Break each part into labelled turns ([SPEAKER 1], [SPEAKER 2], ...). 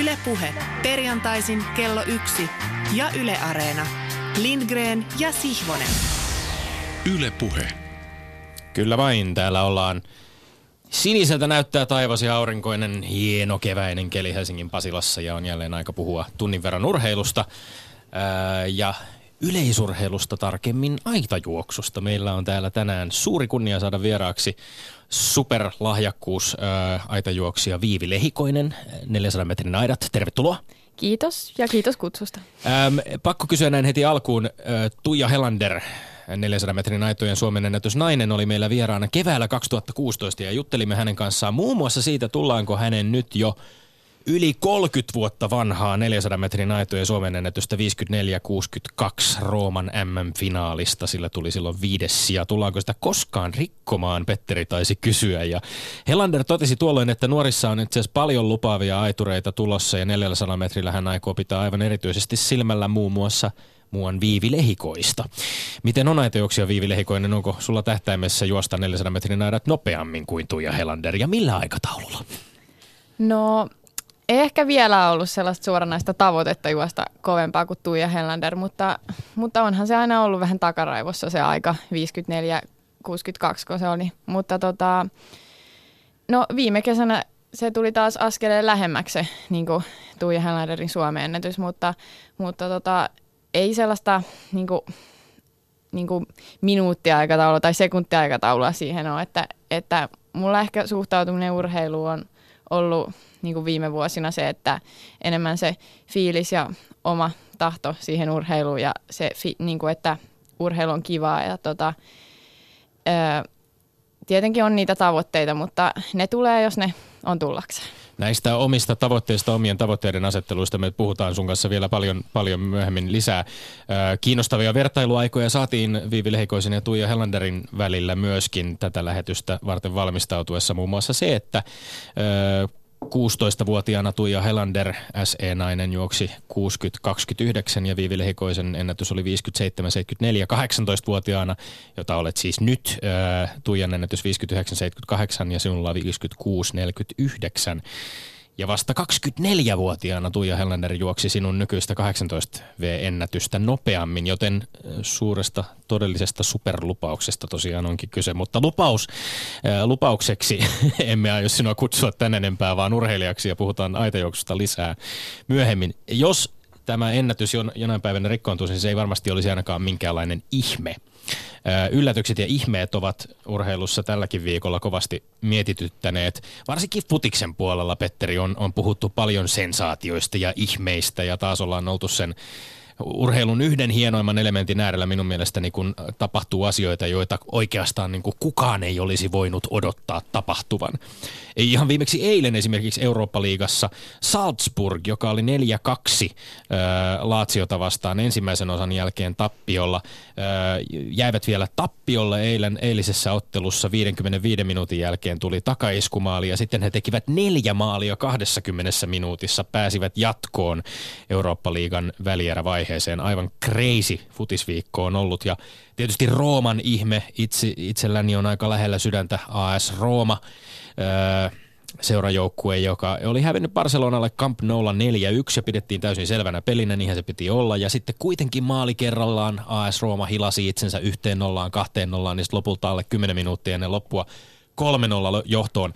[SPEAKER 1] Ylepuhe perjantaisin kello yksi ja Yle Areena. Lindgren ja Sihvonen.
[SPEAKER 2] Ylepuhe.
[SPEAKER 3] Kyllä vain, täällä ollaan. Siniseltä näyttää taivas ja aurinkoinen, hieno keväinen keli Helsingin Pasilassa ja on jälleen aika puhua tunnin verran urheilusta. Ja yleisurheilusta tarkemmin aitajuoksusta. Meillä on täällä tänään suuri kunnia saada vieraaksi superlahjakkuus ää, aitajuoksija Viivi Lehikoinen, 400 metrin aidat. Tervetuloa.
[SPEAKER 4] Kiitos ja kiitos kutsusta.
[SPEAKER 3] Ähm, pakko kysyä näin heti alkuun. Äh, Tuija Helander, 400 metrin aitojen Suomen ennätysnainen, oli meillä vieraana keväällä 2016 ja juttelimme hänen kanssaan muun muassa siitä, tullaanko hänen nyt jo yli 30 vuotta vanhaa 400 metrin aitojen Suomen ennätystä 54-62 Rooman MM-finaalista. Sillä tuli silloin viides sija. Tullaanko sitä koskaan rikkomaan, Petteri taisi kysyä. Ja Helander totesi tuolloin, että nuorissa on itse asiassa paljon lupaavia aitureita tulossa ja 400 metrillä hän aikoo pitää aivan erityisesti silmällä muun muassa muuan Viivi Lehikoista. Miten on aitajuoksia Viivi Lehikoinen? Onko sulla tähtäimessä juosta 400 metrin aidat nopeammin kuin Tuija Helander ja millä aikataululla?
[SPEAKER 4] No ei ehkä vielä ollut sellaista suoranaista tavoitetta juosta kovempaa kuin Tuija Hellander, mutta, mutta onhan se aina ollut vähän takaraivossa se aika 54-62, kun se oli. Mutta tota, no viime kesänä se tuli taas askeleen lähemmäksi niin kuin Tuija Hellanderin Suomen ennätys, mutta, mutta tota, ei sellaista niin kuin, niin kuin minuuttiaikataulua tai sekuntiaikataulua siihen ole, että, että mulla ehkä suhtautuminen urheiluun on ollut niin kuin viime vuosina se, että enemmän se fiilis ja oma tahto siihen urheiluun ja se, niin kuin, että urheilu on kivaa ja tota, ö, tietenkin on niitä tavoitteita, mutta ne tulee, jos ne on tullakseen.
[SPEAKER 3] Näistä omista tavoitteista, omien tavoitteiden asetteluista me puhutaan sun kanssa vielä paljon, paljon myöhemmin lisää. Kiinnostavia vertailuaikoja saatiin Viivi Lehikoisen ja Tuija Hellanderin välillä myöskin tätä lähetystä varten valmistautuessa. Muun muassa se, että 16-vuotiaana Tuija Helander, SE-nainen, juoksi 60-29 ja Viivi Lehikoisen ennätys oli 57-74 18-vuotiaana, jota olet siis nyt. Äh, Tuijan ennätys 59-78 ja sinulla 56-49. Ja vasta 24-vuotiaana Tuija Hellander juoksi sinun nykyistä 18V-ennätystä nopeammin, joten suuresta todellisesta superlupauksesta tosiaan onkin kyse. Mutta lupaus, lupaukseksi emme aio sinua kutsua tän enempää, vaan urheilijaksi ja puhutaan aitajuoksusta lisää myöhemmin. Jos tämä ennätys jonain päivänä rikkoontuisi, niin se ei varmasti olisi ainakaan minkäänlainen ihme. Yllätykset ja ihmeet ovat urheilussa tälläkin viikolla kovasti mietityttäneet. Varsinkin futiksen puolella, Petteri, on, on puhuttu paljon sensaatioista ja ihmeistä ja taas ollaan oltu sen urheilun yhden hienoimman elementin äärellä minun mielestäni, kun tapahtuu asioita, joita oikeastaan niin kuin kukaan ei olisi voinut odottaa tapahtuvan. Ihan viimeksi eilen esimerkiksi Eurooppa-liigassa Salzburg, joka oli 4-2 äh, Laatsiota vastaan ensimmäisen osan jälkeen tappiolla, jäivät vielä tappiolle eilen eilisessä ottelussa 55 minuutin jälkeen tuli takaiskumaali ja sitten he tekivät neljä maalia 20 minuutissa, pääsivät jatkoon Eurooppa-liigan välierävaiheeseen. Aivan crazy futisviikko on ollut ja tietysti Rooman ihme itse, itselläni on aika lähellä sydäntä AS Rooma seurajoukkue, joka oli hävinnyt Barcelonalle Camp Noulla 4-1 ja pidettiin täysin selvänä pelinä, niinhän se piti olla. Ja sitten kuitenkin maali kerrallaan AS Rooma hilasi itsensä yhteen nollaan, kahteen nollaan, niin lopulta alle 10 minuuttia ennen loppua 3-0 johtoon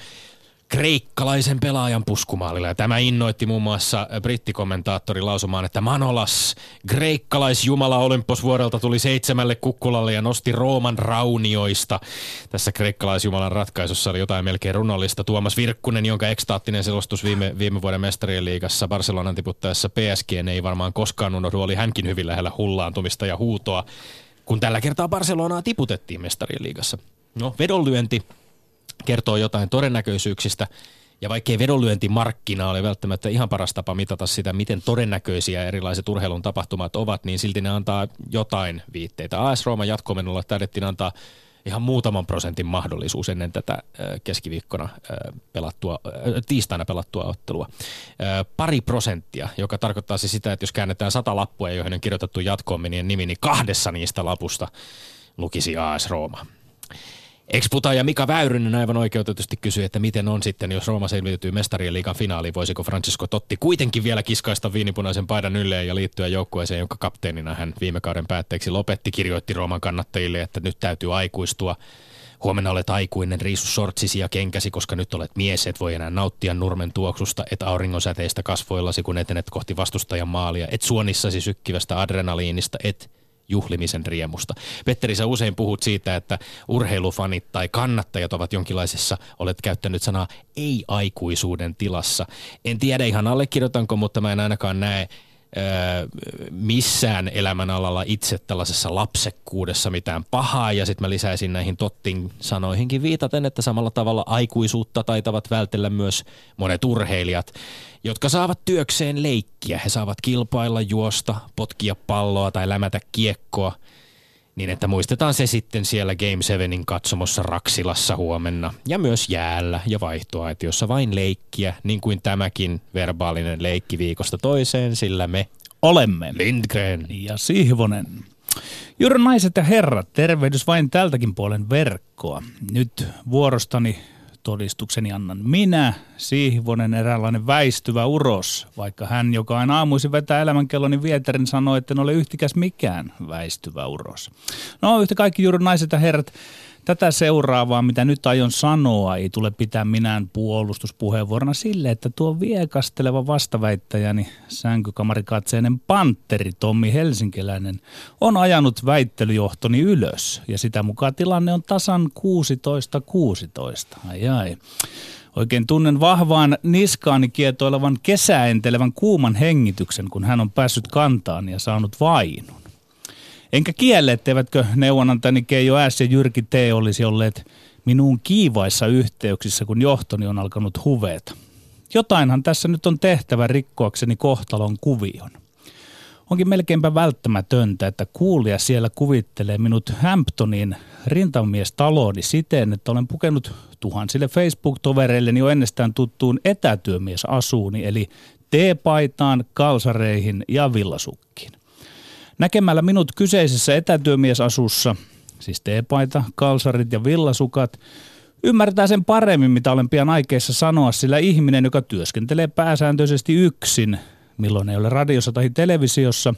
[SPEAKER 3] kreikkalaisen pelaajan puskumaalilla. Ja tämä innoitti muun muassa brittikommentaattori lausumaan, että Manolas, kreikkalaisjumala Olymposvuorelta tuli seitsemälle kukkulalle ja nosti Rooman raunioista. Tässä kreikkalaisjumalan ratkaisussa oli jotain melkein runollista. Tuomas Virkkunen, jonka ekstaattinen selostus viime, viime vuoden mestarien liigassa Barcelonan tiputtaessa PSG ei varmaan koskaan unohdu, oli hänkin hyvin lähellä hullaantumista ja huutoa, kun tällä kertaa Barcelonaa tiputettiin mestarien liigassa. No, vedonlyönti kertoo jotain todennäköisyyksistä. Ja vaikkei vedonlyöntimarkkina ole välttämättä ihan paras tapa mitata sitä, miten todennäköisiä erilaiset urheilun tapahtumat ovat, niin silti ne antaa jotain viitteitä. AS Rooman jatkomenolla taidettiin antaa ihan muutaman prosentin mahdollisuus ennen tätä keskiviikkona pelattua, tiistaina pelattua ottelua. Pari prosenttia, joka tarkoittaa siis sitä, että jos käännetään sata lappua, joihin on kirjoitettu jatkoon nimi, niin kahdessa niistä lapusta lukisi AS Rooma. Exputa ja Mika Väyrynen aivan oikeutetusti kysyi, että miten on sitten, jos Rooma selviytyy mestarien liigan finaaliin, voisiko Francisco Totti kuitenkin vielä kiskaista viinipunaisen paidan ylleen ja liittyä joukkueeseen, jonka kapteenina hän viime kauden päätteeksi lopetti, kirjoitti Rooman kannattajille, että nyt täytyy aikuistua. Huomenna olet aikuinen, riisu sortsisi ja kenkäsi, koska nyt olet mies, et voi enää nauttia nurmen tuoksusta, et auringonsäteistä kasvoillasi, kun etenet kohti vastustajan maalia, et suonissasi sykkivästä adrenaliinista, et juhlimisen riemusta. Petteri, sä usein puhut siitä, että urheilufanit tai kannattajat ovat jonkinlaisessa, olet käyttänyt sanaa ei-aikuisuuden tilassa. En tiedä ihan allekirjoitanko, mutta mä en ainakaan näe missään elämänalalla itse tällaisessa lapsekkuudessa mitään pahaa ja sitten mä lisäisin näihin Tottin sanoihinkin viitaten, että samalla tavalla aikuisuutta taitavat vältellä myös monet urheilijat, jotka saavat työkseen leikkiä. He saavat kilpailla, juosta, potkia palloa tai lämätä kiekkoa – niin että muistetaan se sitten siellä Game 7 katsomossa Raksilassa huomenna ja myös jäällä ja vaihtoaitiossa vain leikkiä, niin kuin tämäkin verbaalinen leikki viikosta toiseen, sillä me
[SPEAKER 5] olemme
[SPEAKER 3] Lindgren
[SPEAKER 5] ja Sihvonen. Juuri naiset ja herrat, tervehdys vain tältäkin puolen verkkoa. Nyt vuorostani todistukseni annan minä, Siihvonen, eräänlainen väistyvä uros, vaikka hän, joka aina aamuisin vetää elämänkelloni vieterin, sanoi, että en ole yhtikäs mikään väistyvä uros. No yhtä kaikki juuri naiset ja herrat, Tätä seuraavaa, mitä nyt aion sanoa, ei tule pitää minään puolustuspuheenvuorona sille, että tuo viekasteleva vastaväittäjäni, sänkykamarikatseinen panteri Tommi Helsinkiläinen, on ajanut väittelyjohtoni ylös. Ja sitä mukaan tilanne on tasan 16-16. Ai ai. Oikein tunnen vahvaan niskaani kietoilevan kesäentelevän kuuman hengityksen, kun hän on päässyt kantaan ja saanut vainun. Enkä kielle, etteivätkö neuvonantani Keijo S. ja Jyrki T. olisi olleet minuun kiivaissa yhteyksissä, kun johtoni on alkanut huveeta. Jotainhan tässä nyt on tehtävä rikkoakseni kohtalon kuvion. Onkin melkeinpä välttämätöntä, että kuulija siellä kuvittelee minut Hamptonin rintamies-talooni siten, että olen pukenut tuhansille Facebook-tovereilleni jo ennestään tuttuun etätyömiesasuuni, eli teepaitaan, kalsareihin ja villasukkiin. Näkemällä minut kyseisessä etätyömiesasussa, siis teepaita, kalsarit ja villasukat, ymmärtää sen paremmin, mitä olen pian aikeissa sanoa, sillä ihminen, joka työskentelee pääsääntöisesti yksin, milloin ei ole radiossa tai televisiossa,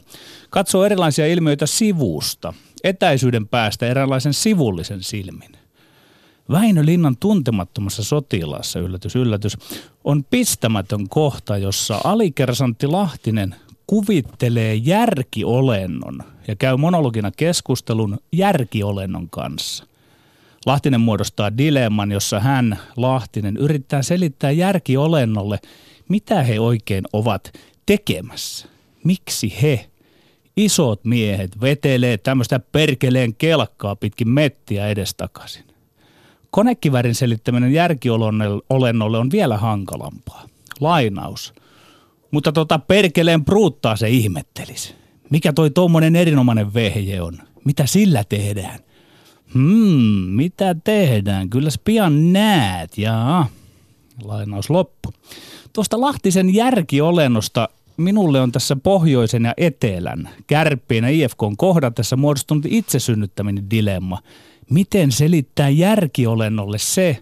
[SPEAKER 5] katsoo erilaisia ilmiöitä sivusta, etäisyyden päästä eräänlaisen sivullisen silmin. Väinö Linnan tuntemattomassa sotilaassa, yllätys, yllätys, on pistämätön kohta, jossa alikersantti Lahtinen kuvittelee järkiolennon ja käy monologina keskustelun järkiolennon kanssa. Lahtinen muodostaa dilemman, jossa hän, Lahtinen, yrittää selittää järkiolennolle, mitä he oikein ovat tekemässä. Miksi he, isot miehet, vetelee tämmöistä perkeleen kelkkaa pitkin mettiä edestakaisin. Konekivärin selittäminen järkiolennolle on vielä hankalampaa. Lainaus – mutta tota perkeleen pruuttaa se ihmettelisi. Mikä toi tuommoinen erinomainen vehje on? Mitä sillä tehdään? Hmm, mitä tehdään? Kyllä pian näet, jaa. Lainaus loppu. Tuosta Lahtisen järkiolennosta minulle on tässä pohjoisen ja etelän kärppien ja IFK kohdatessa muodostunut itse synnyttäminen dilemma. Miten selittää järkiolennolle se,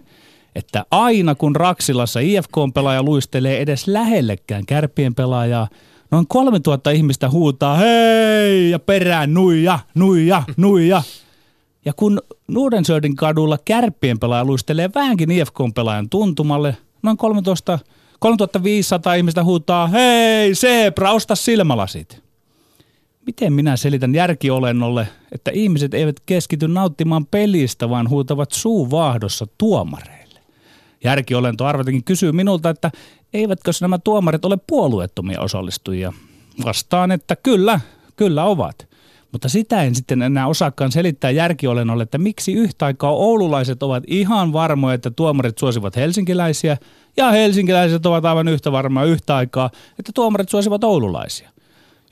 [SPEAKER 5] että aina kun Raksilassa IFK-pelaaja luistelee edes lähellekään kärppien pelaajaa, noin 3000 ihmistä huutaa hei ja perään nuija, nuija, nuija. Ja kun Nudensördin kadulla kärppien pelaaja luistelee vähänkin IFK-pelaajan tuntumalle, noin 13, 3500 ihmistä huutaa hei Sebra, osta silmälasit. Miten minä selitän järkiolennolle, että ihmiset eivät keskity nauttimaan pelistä, vaan huutavat suuvahdossa tuomareille? Järkiolento arvatenkin kysyy minulta, että eivätkö nämä tuomarit ole puolueettomia osallistujia. Vastaan, että kyllä, kyllä ovat. Mutta sitä en sitten enää osaakaan selittää järkiolennolle, että miksi yhtä aikaa oululaiset ovat ihan varmoja, että tuomarit suosivat helsinkiläisiä, ja helsinkiläiset ovat aivan yhtä varmaa yhtä aikaa, että tuomarit suosivat oululaisia.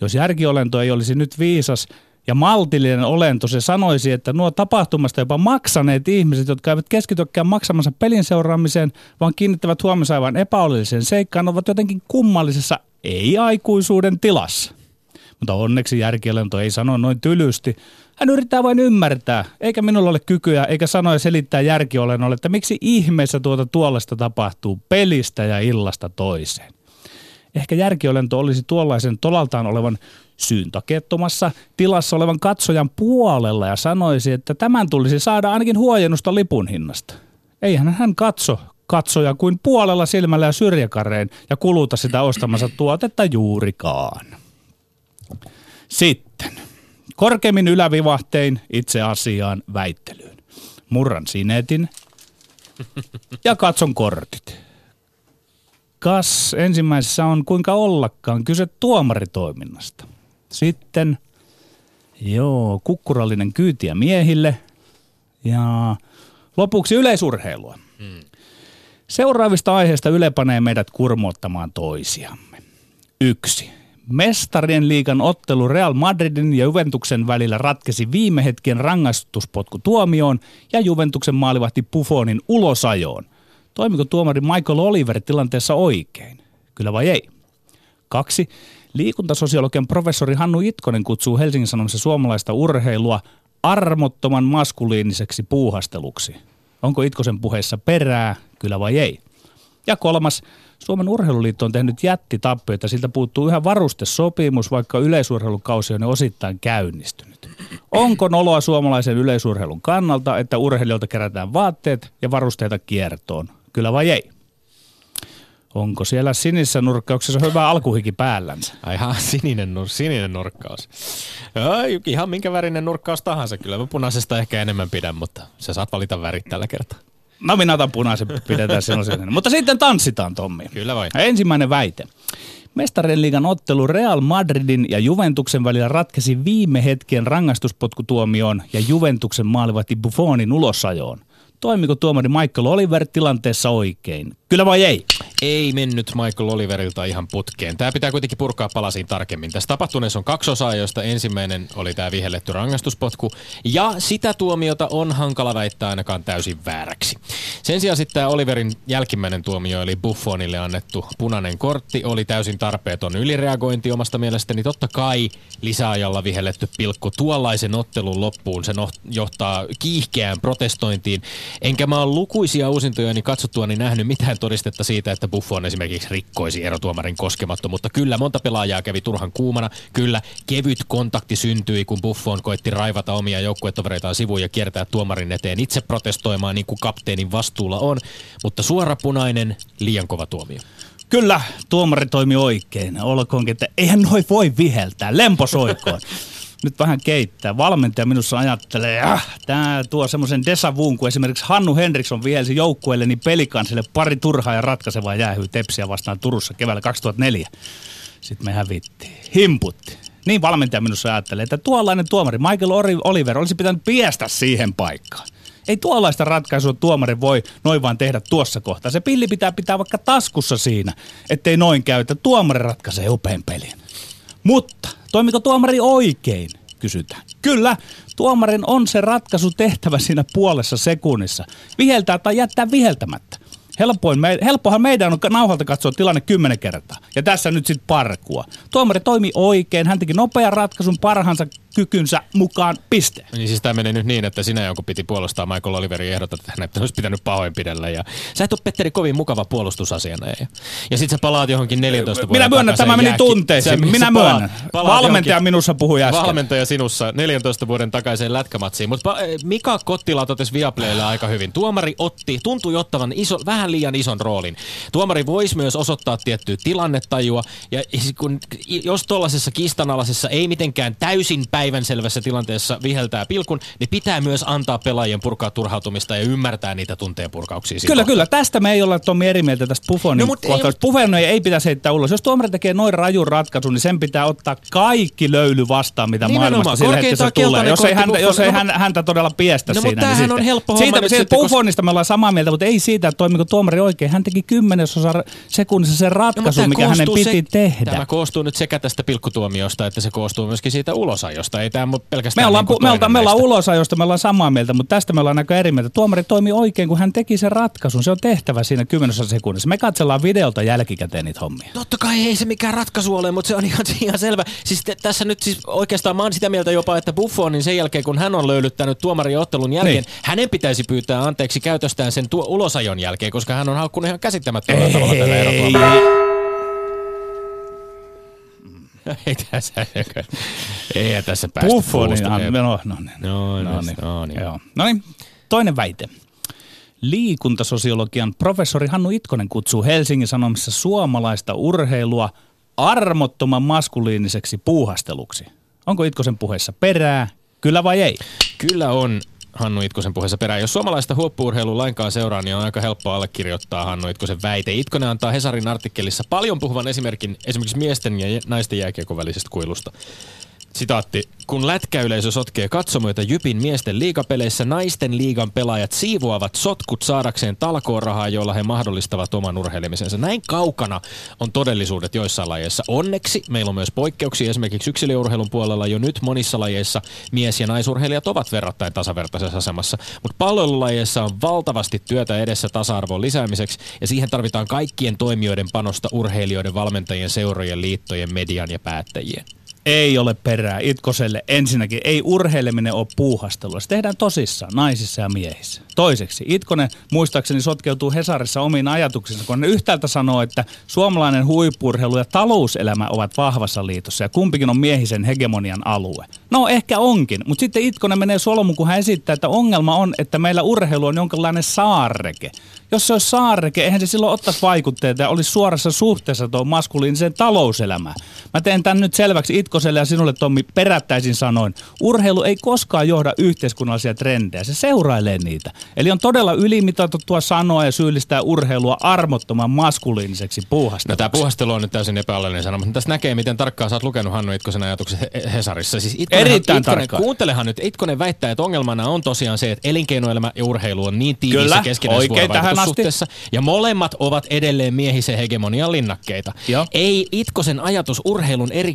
[SPEAKER 5] Jos järkiolento ei olisi nyt viisas, ja maltillinen olento, se sanoisi, että nuo tapahtumasta jopa maksaneet ihmiset, jotka eivät keskitykään maksamansa pelin seuraamiseen, vaan kiinnittävät huomioon aivan epäolelliseen seikkaan, ovat jotenkin kummallisessa ei-aikuisuuden tilassa. Mutta onneksi järkiolento ei sano noin tylysti. Hän yrittää vain ymmärtää, eikä minulla ole kykyä eikä sanoja selittää järkiolennolle, että miksi ihmeessä tuota tuollaista tapahtuu pelistä ja illasta toiseen. Ehkä järkiolento olisi tuollaisen tolaltaan olevan syyntakettomassa tilassa olevan katsojan puolella ja sanoisi, että tämän tulisi saada ainakin huojennusta lipun hinnasta. Eihän hän katso katsoja kuin puolella silmällä ja syrjäkareen ja kuluta sitä ostamansa tuotetta juurikaan. Sitten. Korkeimmin ylävivahtein itse asiaan väittelyyn. Murran sinetin ja katson kortit. Kas ensimmäisessä on kuinka ollakaan kyse tuomaritoiminnasta. Sitten, joo, kukkurallinen kyytiä miehille ja lopuksi yleisurheilua. Hmm. Seuraavista aiheista Yle panee meidät kurmoittamaan toisiamme. Yksi. Mestarien liigan ottelu Real Madridin ja Juventuksen välillä ratkesi viime hetken rangaistuspotku tuomioon ja Juventuksen maalivahti Buffonin ulosajoon. Toimiko tuomari Michael Oliver tilanteessa oikein? Kyllä vai ei? Kaksi. Liikuntasosiologian professori Hannu Itkonen kutsuu Helsingin Sanomissa suomalaista urheilua armottoman maskuliiniseksi puuhasteluksi. Onko Itkosen puheessa perää, kyllä vai ei? Ja kolmas, Suomen urheiluliitto on tehnyt jättitappioita, siltä puuttuu yhä varustesopimus, vaikka yleisurheilukausi on osittain käynnistynyt. Onko noloa suomalaisen yleisurheilun kannalta, että urheilijoilta kerätään vaatteet ja varusteita kiertoon? Kyllä vai ei? Onko siellä sinisessä nurkkauksessa hyvä alkuhiki päällänsä?
[SPEAKER 3] Ai ihan sininen, nur, sininen nurkkaus. Joo, ihan minkä värinen nurkkaus tahansa. Kyllä mä punaisesta ehkä enemmän pidän, mutta sä saat valita värit tällä kertaa.
[SPEAKER 5] No minä otan punaisen, pidetään sen Mutta sitten tanssitaan, Tommi.
[SPEAKER 3] Kyllä vai.
[SPEAKER 5] Ensimmäinen väite. Mestarien liigan ottelu Real Madridin ja Juventuksen välillä ratkesi viime hetken rangaistuspotkutuomioon ja Juventuksen maalivahti Buffonin ulosajoon. Toimiko tuomari Michael Oliver tilanteessa oikein? Kyllä vai ei?
[SPEAKER 3] Ei mennyt Michael Oliverilta ihan putkeen. Tämä pitää kuitenkin purkaa palasiin tarkemmin. Tässä tapahtuneessa on kaksi osaa, joista ensimmäinen oli tämä vihelletty rangaistuspotku. Ja sitä tuomiota on hankala väittää ainakaan täysin vääräksi. Sen sijaan sitten tämä Oliverin jälkimmäinen tuomio, eli Buffonille annettu punainen kortti, oli täysin tarpeeton ylireagointi omasta mielestäni. Totta kai lisäajalla vihelletty pilkku tuollaisen ottelun loppuun. Se johtaa kiihkeään protestointiin. Enkä mä ole lukuisia uusintoja niin katsottua niin nähnyt mitään todistetta siitä, että Buffon esimerkiksi rikkoisi erotuomarin koskemattomuutta. Kyllä monta pelaajaa kävi turhan kuumana. Kyllä kevyt kontakti syntyi, kun Buffon koitti raivata omia joukkuetovereitaan sivuun ja kiertää tuomarin eteen itse protestoimaan niin kuin kapteenin vastuulla on. Mutta suorapunainen, liian kova tuomio.
[SPEAKER 5] Kyllä, tuomari toimi oikein. Olkoonkin, että eihän noin voi viheltää. Lemposoikoon. nyt vähän keittää. Valmentaja minussa ajattelee, ah, tämä tuo semmoisen desavuun, kun esimerkiksi Hannu Henriksson vielsi joukkueelle niin pelikansille pari turhaa ja ratkaisevaa jäähyä tepsiä vastaan Turussa keväällä 2004. Sitten me hävittiin. Himputti. Niin valmentaja minussa ajattelee, että tuollainen tuomari Michael Oliver olisi pitänyt piestä siihen paikkaan. Ei tuollaista ratkaisua tuomari voi noin vaan tehdä tuossa kohtaa. Se pilli pitää pitää vaikka taskussa siinä, ettei noin käy, että tuomari ratkaisee upean pelin. Mutta toimiko tuomari oikein? Kysytään. Kyllä, tuomarin on se ratkaisu tehtävä siinä puolessa sekunnissa. Viheltää tai jättää viheltämättä. Helpoin me, helppohan meidän on nauhalta katsoa tilanne kymmenen kertaa. Ja tässä nyt sitten parkua. Tuomari toimi oikein, hän teki nopean ratkaisun parhaansa kykynsä mukaan, piste.
[SPEAKER 3] Niin siis tämä meni nyt niin, että sinä joku piti puolustaa Michael Oliverin ehdotat, että hänet olisi pitänyt pahoinpidellä. Ja sä et ole Petteri kovin mukava puolustusasiana. Ja, ja sitten sä palaat johonkin 14 vuoden
[SPEAKER 5] Minä myönnän, että tämä meni tunteisiin. Minä myönnän. Valmentaja johonkin, minussa puhui äsken.
[SPEAKER 3] Valmentaja sinussa 14 vuoden takaiseen lätkämatsiin. Mutta Mika Kottila totesi Viaplaylla aika hyvin. Tuomari otti, tuntui ottavan iso, vähän liian ison roolin. Tuomari voisi myös osoittaa tiettyä tilannetajua. Ja kun, jos tuollaisessa kistanalaisessa ei mitenkään täysin päin päivänselvässä tilanteessa viheltää pilkun, niin pitää myös antaa pelaajien purkaa turhautumista ja ymmärtää niitä tunteen purkauksia.
[SPEAKER 5] Kyllä, kyllä. Tästä me ei olla Tommi eri mieltä tästä Buffonin no, kohtaus. Ei, ei pitäisi heittää ulos. Jos tuomari tekee noin rajun ratkaisun, niin sen pitää ottaa kaikki löyly vastaan, mitä Nimenomaan. maailmasta sillä hetkellä tulee. Jos ei, häntä, jos ei no, häntä, todella piestä
[SPEAKER 3] no,
[SPEAKER 5] siinä.
[SPEAKER 3] Mutta niin on helppo
[SPEAKER 5] siitä,
[SPEAKER 3] homma
[SPEAKER 5] siitä Buffonista me ollaan samaa mieltä, mutta ei siitä, että toimiko tuomari oikein. Hän teki kymmenesosa sekunnissa sen ratkaisun, no, mikä hänen piti
[SPEAKER 3] se,
[SPEAKER 5] tehdä.
[SPEAKER 3] Tämä koostuu nyt sekä tästä pilkkutuomiosta, että se koostuu myöskin siitä ulosajosta. Ei tämä pelkästään
[SPEAKER 5] Me ollaan,
[SPEAKER 3] niin
[SPEAKER 5] me, ollaan, me ollaan ulosajosta, me ollaan samaa mieltä, mutta tästä me ollaan näkö eri mieltä. Tuomari toimi oikein, kun hän teki sen ratkaisun. Se on tehtävä siinä kymmenessä sekunnissa. Me katsellaan videolta jälkikäteen niitä hommia.
[SPEAKER 3] Totta kai ei se mikään ratkaisu ole, mutta se on ihan, ihan selvä. Siis te, tässä nyt siis oikeastaan mä oon sitä mieltä jopa, että Buffonin sen jälkeen, kun hän on löylyttänyt tuomarin ottelun jälkeen,
[SPEAKER 5] Niin.
[SPEAKER 3] niin. hänen pitäisi pyytää anteeksi käytöstään sen tuo ulosajon jälkeen, koska hän on haukkunut ihan käsittämättömällä tavalla tätä erotuomaria. Ei tässä, ei tässä päästä
[SPEAKER 5] Buffonin, no, no, niin.
[SPEAKER 3] No,
[SPEAKER 5] no,
[SPEAKER 3] no,
[SPEAKER 5] niin.
[SPEAKER 3] no niin.
[SPEAKER 5] Joo. no niin, toinen väite. Liikuntasosiologian professori Hannu Itkonen kutsuu Helsingin Sanomissa suomalaista urheilua armottoman maskuliiniseksi puuhasteluksi. Onko Itkosen puheessa perää? Kyllä vai ei?
[SPEAKER 3] Kyllä on Hannu Itkosen puheessa perään. Jos suomalaista huoppuurheilua lainkaan seuraa, niin on aika helppo allekirjoittaa Hannu Itkosen väite. Itkonen antaa Hesarin artikkelissa paljon puhuvan esimerkin esimerkiksi miesten ja naisten jääkiekon välisestä kuilusta. Sitaatti. Kun lätkäyleisö sotkee katsomoita Jypin miesten liigapeleissä, naisten liigan pelaajat siivoavat sotkut saadakseen talkoorahaa, jolla he mahdollistavat oman urheilemisensa. Näin kaukana on todellisuudet joissain lajeissa. Onneksi meillä on myös poikkeuksia. Esimerkiksi yksilöurheilun puolella jo nyt monissa lajeissa mies- ja naisurheilijat ovat verrattain tasavertaisessa asemassa. Mutta palvelulajeissa on valtavasti työtä edessä tasa-arvon lisäämiseksi ja siihen tarvitaan kaikkien toimijoiden panosta urheilijoiden, valmentajien, seurojen, liittojen, median ja päättäjien.
[SPEAKER 5] Ei ole perää Itkoselle. Ensinnäkin ei urheileminen ole puuhastelua. Se tehdään tosissaan naisissa ja miehissä. Toiseksi Itkonen muistaakseni sotkeutuu Hesarissa omiin ajatuksiinsa, kun ne yhtäältä sanoo, että suomalainen huippurheilu ja talouselämä ovat vahvassa liitossa ja kumpikin on miehisen hegemonian alue. No ehkä onkin, mutta sitten Itkonen menee solmuun, kun hän esittää, että ongelma on, että meillä urheilu on jonkinlainen saarreke. Jos se olisi saarreke, eihän se silloin ottaisi vaikutteita ja olisi suorassa suhteessa tuon maskuliiniseen talouselämään. Mä teen tämän nyt selväksi Itkoselle ja sinulle Tommi perättäisin sanoin. Urheilu ei koskaan johda yhteiskunnallisia trendejä, se seurailee niitä. Eli on todella ylimitoitettua sanoa ja syyllistää urheilua armottoman maskuliiniseksi
[SPEAKER 3] No
[SPEAKER 5] puuhasteluksi.
[SPEAKER 3] tämä puhastelu on nyt täysin epäolellinen sana, mutta tästä näkee, miten tarkkaan sä oot lukenut Hannu Itkosen ajatukset He- Hesarissa. Siis Itkonen,
[SPEAKER 5] Erittäin
[SPEAKER 3] Itkonen,
[SPEAKER 5] tarkkaan.
[SPEAKER 3] Kuuntelehan nyt, Itkonen väittää, että ongelmana on tosiaan se, että elinkeinoelämä ja urheilu on niin tiiviissä
[SPEAKER 5] Kyllä, oikein tähän asti.
[SPEAKER 3] vuorovaikutussuhteessa. Ja molemmat ovat edelleen miehisen hegemonian linnakkeita.
[SPEAKER 5] Joo.
[SPEAKER 3] Ei Itkosen ajatus urheilun eri,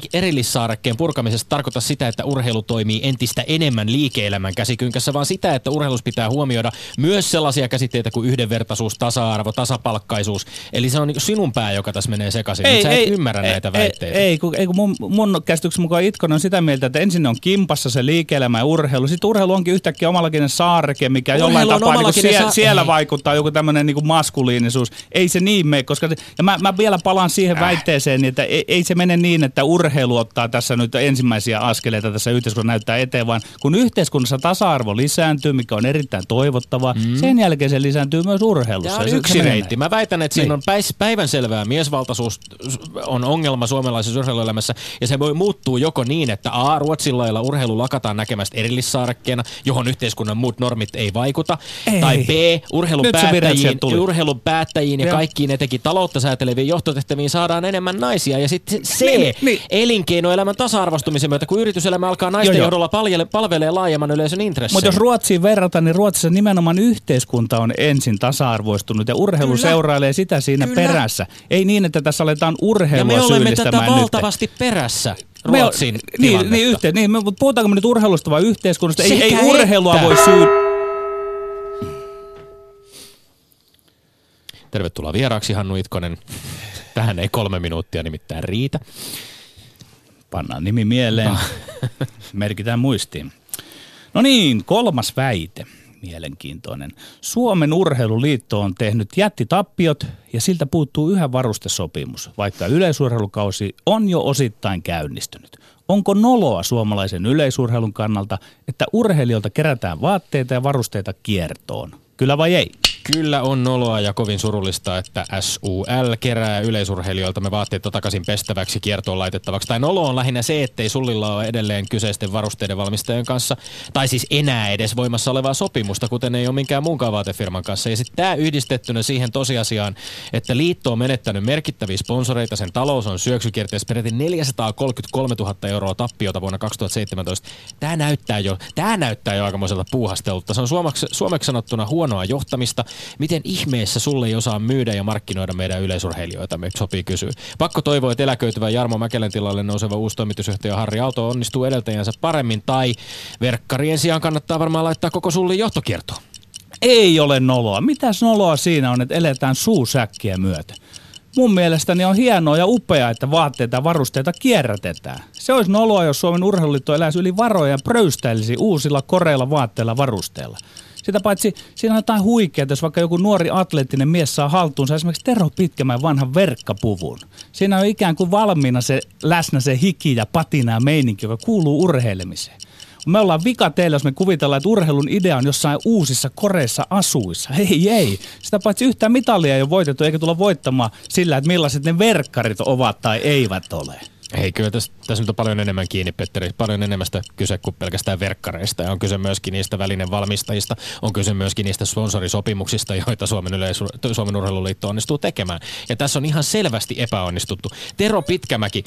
[SPEAKER 3] erillissaarekkeen purkamisesta tarkoita sitä, että urheilu toimii entistä enemmän liike-elämän käsikynkässä, vaan sitä, että urheilus pitää huomioida myös sellaisia käsitteitä kuin yhdenvertaisuus, tasa-arvo, tasapalkkaisuus. Eli se on niin sinun pää, joka tässä menee sekaisin. Ei, sä et ymmärrä
[SPEAKER 5] ei,
[SPEAKER 3] näitä
[SPEAKER 5] ei,
[SPEAKER 3] väitteitä.
[SPEAKER 5] Ei, kun, ei kun mun, mun käsityksen mukaan Itkonen on sitä mieltä, että ensin on kimpassa se liike-elämä ja urheilu. Sitten urheilu onkin yhtäkkiä omallakin saareke, mikä
[SPEAKER 3] Urheilu
[SPEAKER 5] jollain tapaa niin
[SPEAKER 3] omallakin
[SPEAKER 5] sie,
[SPEAKER 3] sa-
[SPEAKER 5] siellä
[SPEAKER 3] ei.
[SPEAKER 5] vaikuttaa joku tämmöinen niin maskuliinisuus. Ei se niin mene, koska se, ja mä, mä vielä palaan siihen
[SPEAKER 3] Äh.
[SPEAKER 5] väitteeseen, että ei, ei se mene niin, että urheilu ottaa tässä nyt ensimmäisiä askeleita tässä yhteiskunnassa näyttää eteen, vaan kun yhteiskunnassa tasa-arvo lisääntyy, mikä on erittäin toivottavaa, mm. sen jälkeen se lisääntyy myös urheilussa.
[SPEAKER 3] Tämä on
[SPEAKER 5] Ja
[SPEAKER 3] yksi reitti. Mä väitän, että siinä
[SPEAKER 5] Niin.
[SPEAKER 3] on päivänselvää miesvaltaisuus on ongelma suomalaisessa urheiluelämässä. Ja se voi muuttua joko niin, että A. Ruotsin lailla urheilu lakataan näkemästä erillissaarekkeena, johon yhteiskunnan muut normit ei vaikuta.
[SPEAKER 5] Ei.
[SPEAKER 3] Tai B. Urheilun
[SPEAKER 5] Nyt
[SPEAKER 3] päättäjiin, urheilun päättäjiin ja
[SPEAKER 5] Joo.
[SPEAKER 3] kaikkiin etenkin taloutta sääteleviin johtotehtäviin saadaan enemmän naisia. Ja sitten C.
[SPEAKER 5] Niin, niin.
[SPEAKER 3] Elinkeinoelämän tasa-arvostumisen myötä, kun yrityselämä alkaa naisten
[SPEAKER 5] Joo,
[SPEAKER 3] johdolla paljele- palvelee laajemman yleisön intressejä.
[SPEAKER 5] Mutta jos Ruotsiin verrataan, niin Ruotsissa nimenomaan yhteiskunta on ensin tasa-arvoistunut ja urheilu
[SPEAKER 3] Kyllä.
[SPEAKER 5] seurailee sitä siinä
[SPEAKER 3] Kyllä.
[SPEAKER 5] perässä. Ei niin, että tässä aletaan
[SPEAKER 3] ja
[SPEAKER 5] urheilua
[SPEAKER 3] me olemme tätä
[SPEAKER 5] nyt.
[SPEAKER 3] valtavasti perässä
[SPEAKER 5] Me o-
[SPEAKER 3] Ruotsin
[SPEAKER 5] niin, niin, yhteen, niin, me- mutta puhutaanko me nyt urheilusta vai yhteiskunnasta? Ei,
[SPEAKER 3] Sekä
[SPEAKER 5] ei
[SPEAKER 3] että.
[SPEAKER 5] urheilua voi syy...
[SPEAKER 3] Tervetuloa vieraaksi Hannu Itkonen. Tähän ei kolme minuuttia nimittäin riitä.
[SPEAKER 5] Pannaan nimi mieleen. Merkitään muistiin. No niin, kolmas väite. Mielenkiintoinen. Suomen urheiluliitto on tehnyt jättitappiot ja siltä puuttuu yhä varustesopimus, vaikka yleisurheilukausi on jo osittain käynnistynyt. Onko noloa suomalaisen yleisurheilun kannalta, että urheilijoilta kerätään vaatteita ja varusteita kiertoon? Kyllä vai ei?
[SPEAKER 3] Kyllä on noloa ja kovin surullista, että SUL kerää yleisurheilijoilta me vaatteita takaisin pestäväksi kiertoon laitettavaksi. Tai nolo on lähinnä se, ettei sullilla ole edelleen kyseisten varusteiden valmistajien kanssa, tai siis enää edes voimassa olevaa sopimusta, kuten ei ole minkään muunkaan vaatefirman kanssa. Ja sitten tämä yhdistettynä siihen tosiasiaan, että liitto on menettänyt merkittäviä sponsoreita, sen talous on syöksykierteessä peräti 433 000 euroa tappiota vuonna 2017. Tämä näyttää jo, tämä näyttää jo aikamoiselta puuhastelulta. Se on suomeksi, suomeksi sanottuna huonoa johtamista miten ihmeessä sulle ei osaa myydä ja markkinoida meidän yleisurheilijoita, me sopii kysyä. Pakko toivoa, että eläköityvä Jarmo Mäkelän tilalle nouseva uusi toimitusjohtaja Harri Auto onnistuu edeltäjänsä paremmin, tai verkkarien sijaan kannattaa varmaan laittaa koko sullin johtokiertoon.
[SPEAKER 5] Ei ole noloa. Mitäs noloa siinä on, että eletään suusäkkiä myötä? Mun mielestäni on hienoa ja upeaa, että vaatteita ja varusteita kierrätetään. Se olisi noloa, jos Suomen urheiluliitto eläisi yli varoja ja pröystäilisi uusilla koreilla vaatteilla varusteilla. Sitä paitsi siinä on jotain huikeaa, jos vaikka joku nuori atleettinen mies saa haltuunsa esimerkiksi Tero Pitkämään vanhan verkkapuvun. Siinä on ikään kuin valmiina se läsnä se hiki ja patina ja meininki, joka kuuluu urheilemiseen. Me ollaan vika teille, jos me kuvitellaan, että urheilun idea on jossain uusissa koreissa asuissa. Ei, ei. Sitä paitsi yhtään mitalia ei ole voitettu, eikä tulla voittamaan sillä, että millaiset ne verkkarit ovat tai eivät ole.
[SPEAKER 3] Hei, kyllä tässä, tässä nyt on paljon enemmän kiinni, Petteri. Paljon enemmästä kyse kuin pelkästään verkkareista. Ja on kyse myöskin niistä välinen valmistajista. On kyse myöskin niistä sponsorisopimuksista, joita Suomen, yleis- Suomen urheiluliitto onnistuu tekemään. Ja tässä on ihan selvästi epäonnistuttu. Tero Pitkämäki,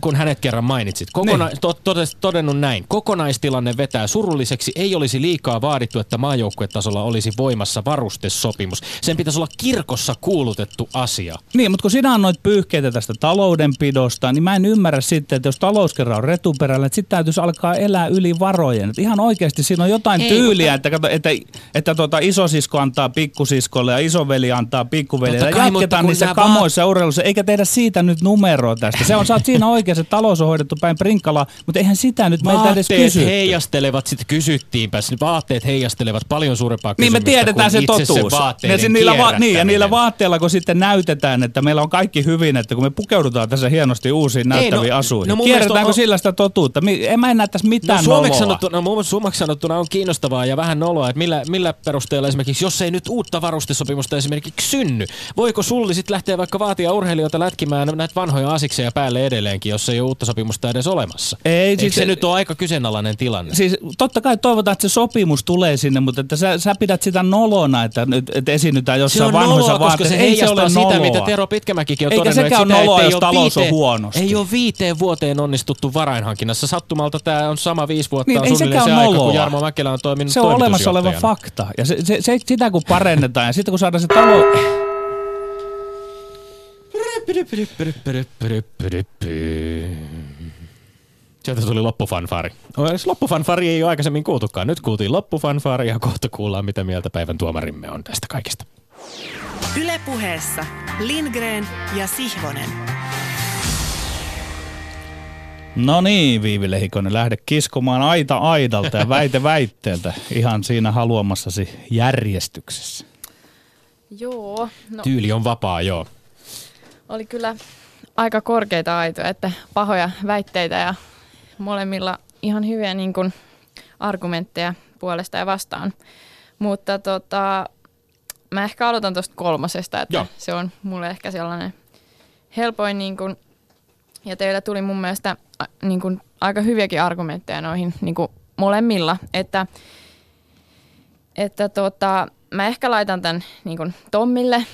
[SPEAKER 3] kun hänet kerran mainitsit, kokona- niin. to- todennut näin. Kokonaistilanne vetää surulliseksi. Ei olisi liikaa vaadittu, että maajoukkuetasolla olisi voimassa varustesopimus. Sen pitäisi olla kirkossa kuulutettu asia.
[SPEAKER 5] Niin, mutta kun sinä annoit pyyhkeitä tästä taloudenpidosta, niin mä en ymmärrä sitten, että jos talous kerran on retuperällä, että sitten täytyisi alkaa elää yli varojen. Että ihan oikeasti siinä on jotain Ei, tyyliä, mutta... että, että, että, että tuota, isosisko antaa pikkusiskolle ja isoveli antaa pikkuvelille. Ja jatketaan niissä kamoissa va- urheilussa, eikä tehdä siitä nyt numeroa tästä. Se on, sä oot siinä oikeassa, että talous on hoidettu päin prinkkalaa, mutta eihän sitä nyt meitä edes kysytty.
[SPEAKER 3] heijastelevat, sitten kysyttiinpä, vaatteet heijastelevat paljon suurempaa kysymystä
[SPEAKER 5] Niin me tiedetään se totuus.
[SPEAKER 3] Se ja,
[SPEAKER 5] niillä va- niin, ja niillä vaatteilla, kun sitten näytetään, että meillä on kaikki hyvin, että kun me pukeudutaan tässä hienosti uusiin näyttäviin no, asuihin. No, Kierretäänkö on... sillä sitä totuutta? En mä en näe tässä mitään no,
[SPEAKER 3] suomeksi sanottuna, no, suomeksi sanottuna on kiinnostavaa ja vähän noloa, että millä, millä perusteella esimerkiksi, jos ei nyt uutta varustesopimusta esimerkiksi synny, voiko sulli sitten lähteä vaikka vaatia urheilijoita lätkimään näitä vanhoja asikseja päälle edelleenkin, jos ei ole uutta sopimusta edes olemassa? Ei, Eikö siis, se nyt ole aika kyseenalainen tilanne?
[SPEAKER 5] Siis totta kai toivotaan, että se sopimus tulee sinne, mutta että sä, sä pidät sitä nolona, että, että esiinnytään jossain vanhoissa vaatteissa.
[SPEAKER 3] Se ei se ole sitä, noloa. mitä Tero Pitkämäkikin on
[SPEAKER 5] Eikä
[SPEAKER 3] todennut.
[SPEAKER 5] Eikä sekään ole noloa, jos talous on huonosti.
[SPEAKER 3] Ei ole viiteen vuoteen onnistuttu varainhankinnassa. Sattumalta tämä on sama viisi vuotta niin, on suunnilleen se, aika, kun Jarmo Mäkelä on toiminut
[SPEAKER 5] Se on olemassa oleva fakta. Ja se, se, se, sitä kun parennetaan ja sitten kun saadaan se talo...
[SPEAKER 3] Sieltä tuli loppufanfari. Loppufanfari ei ole aikaisemmin kuultukaan. Nyt kuultiin loppufanfari ja kohta kuullaan, mitä mieltä päivän tuomarimme on tästä kaikesta.
[SPEAKER 1] Ylepuheessa Lindgren ja Sihvonen.
[SPEAKER 5] No niin, Viivi Lehikonen, lähde kiskomaan aita aidalta ja väite väitteeltä ihan siinä haluamassasi järjestyksessä.
[SPEAKER 4] Joo.
[SPEAKER 3] No, Tyyli on vapaa, joo.
[SPEAKER 4] Oli kyllä aika korkeita aitoja, että pahoja väitteitä ja molemmilla ihan hyviä niin kuin, argumentteja puolesta ja vastaan. Mutta tota, mä ehkä aloitan tuosta kolmosesta, että Joo. se on mulle ehkä sellainen helpoin niin kuin, ja teillä tuli mun mielestä niin kuin, aika hyviäkin argumentteja noihin niin kuin molemmilla, että, että tota, mä ehkä laitan tämän niin kuin Tommille,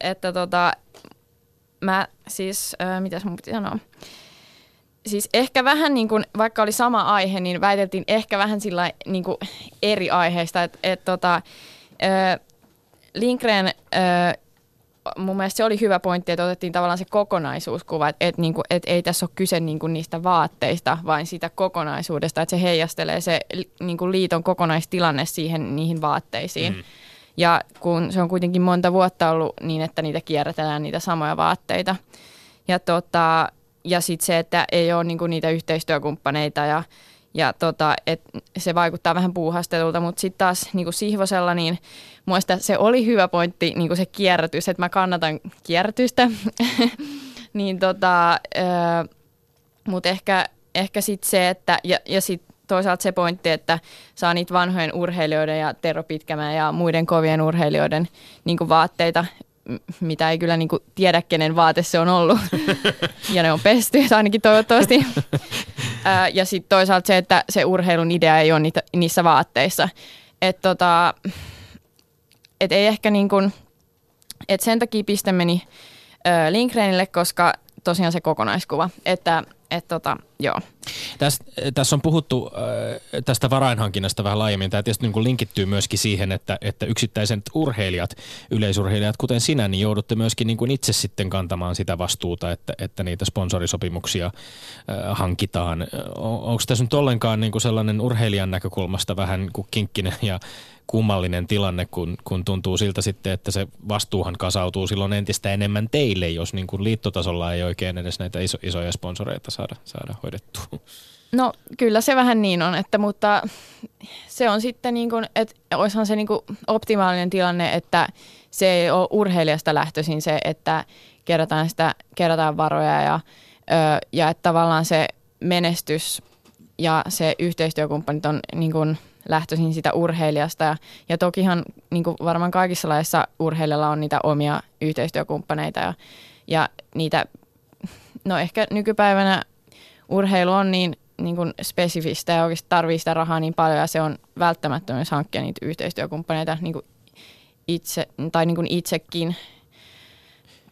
[SPEAKER 4] että tota, mä siis, äh, mitäs mun piti sanoa, siis ehkä vähän niin kuin, vaikka oli sama aihe, niin väiteltiin ehkä vähän sillä niin kuin eri aiheista, että et, tota, äh, Lindgren äh, mun mielestä se oli hyvä pointti, että otettiin tavallaan se kokonaisuuskuva, että, että, niin kuin, että ei tässä ole kyse niin kuin niistä vaatteista, vaan siitä kokonaisuudesta, että se heijastelee se niin kuin liiton kokonaistilanne siihen niihin vaatteisiin. Mm. Ja kun se on kuitenkin monta vuotta ollut niin, että niitä kierrätellään niitä samoja vaatteita. Ja, tota, ja sitten se, että ei ole niin kuin niitä yhteistyökumppaneita ja ja tota, et se vaikuttaa vähän puuhastelulta, mutta sitten taas niin kuin Sihvosella, niin muista se oli hyvä pointti, niin kuin se kierrätys, että mä kannatan kierrätystä. niin tota, mutta ehkä, ehkä sitten se, että, ja, ja sitten toisaalta se pointti, että saa niitä vanhojen urheilijoiden ja Tero ja muiden kovien urheilijoiden niin vaatteita mitä ei kyllä niinku tiedä, kenen vaate se on ollut. ja ne on pesty, ainakin toivottavasti. Ää, ja sitten toisaalta se, että se urheilun idea ei ole niitä, niissä vaatteissa. Että tota, et ei ehkä niin kuin, et sen takia piste meni ö, Linkrenille, koska tosiaan se kokonaiskuva, että Et tota, joo.
[SPEAKER 3] Tässä, tässä on puhuttu äh, tästä varainhankinnasta vähän laajemmin. Tämä tietysti niin linkittyy myöskin siihen, että, että yksittäiset urheilijat, yleisurheilijat kuten sinä, niin joudutte myöskin niin kuin itse sitten kantamaan sitä vastuuta, että, että niitä sponsorisopimuksia äh, hankitaan. Onko tässä nyt ollenkaan niin kuin sellainen urheilijan näkökulmasta vähän kuin kinkkinen ja kummallinen tilanne, kun, kun tuntuu siltä sitten, että se vastuuhan kasautuu silloin entistä enemmän teille, jos niin kuin liittotasolla ei oikein edes näitä iso, isoja sponsoreita saada, saada hoidettua.
[SPEAKER 4] No kyllä se vähän niin on, että, mutta se on sitten niin kuin, että olisihan se niin kuin optimaalinen tilanne, että se ei ole urheilijasta lähtöisin se, että kerätään, sitä, kerätään varoja ja, ja että tavallaan se menestys ja se yhteistyökumppanit on niin kuin lähtöisin sitä urheilijasta. Ja, ja tokihan niin kuin varmaan kaikissa laissa urheilijalla on niitä omia yhteistyökumppaneita ja, ja niitä, no ehkä nykypäivänä urheilu on niin, niin kuin spesifistä ja oikeasti tarvii sitä rahaa niin paljon ja se on välttämättömyys hankkia niitä yhteistyökumppaneita niin kuin itse, tai niin kuin itsekin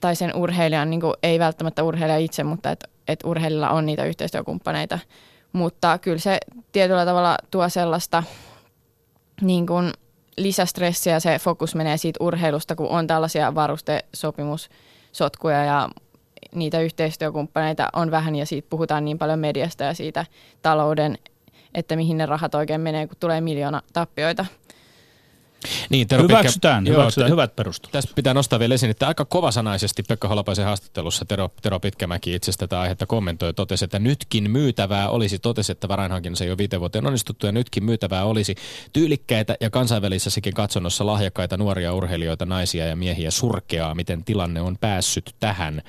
[SPEAKER 4] tai sen urheilijan, niin kuin, ei välttämättä urheilija itse, mutta että et urheilijalla on niitä yhteistyökumppaneita – mutta kyllä se tietyllä tavalla tuo sellaista niin kuin lisästressiä, se fokus menee siitä urheilusta, kun on tällaisia varustesopimussotkuja ja niitä yhteistyökumppaneita on vähän ja siitä puhutaan niin paljon mediasta ja siitä talouden, että mihin ne rahat oikein menee, kun tulee miljoona tappioita –
[SPEAKER 5] niin, Tero hyväksytään, Pitkä, hyväksytään joo, hyvät perustelut.
[SPEAKER 3] Tästä pitää nostaa vielä esiin, että aika kovasanaisesti Pekka Holopaisen haastattelussa Tero, Tero Pitkämäki itse tätä aihetta kommentoi ja totesi, että nytkin myytävää olisi, totesi, että varainhankinnassa ei ole viiteen vuoteen onnistuttu ja nytkin myytävää olisi tyylikkäitä ja kansainvälisessäkin katsonnossa lahjakkaita nuoria urheilijoita, naisia ja miehiä surkeaa, miten tilanne on päässyt tähän.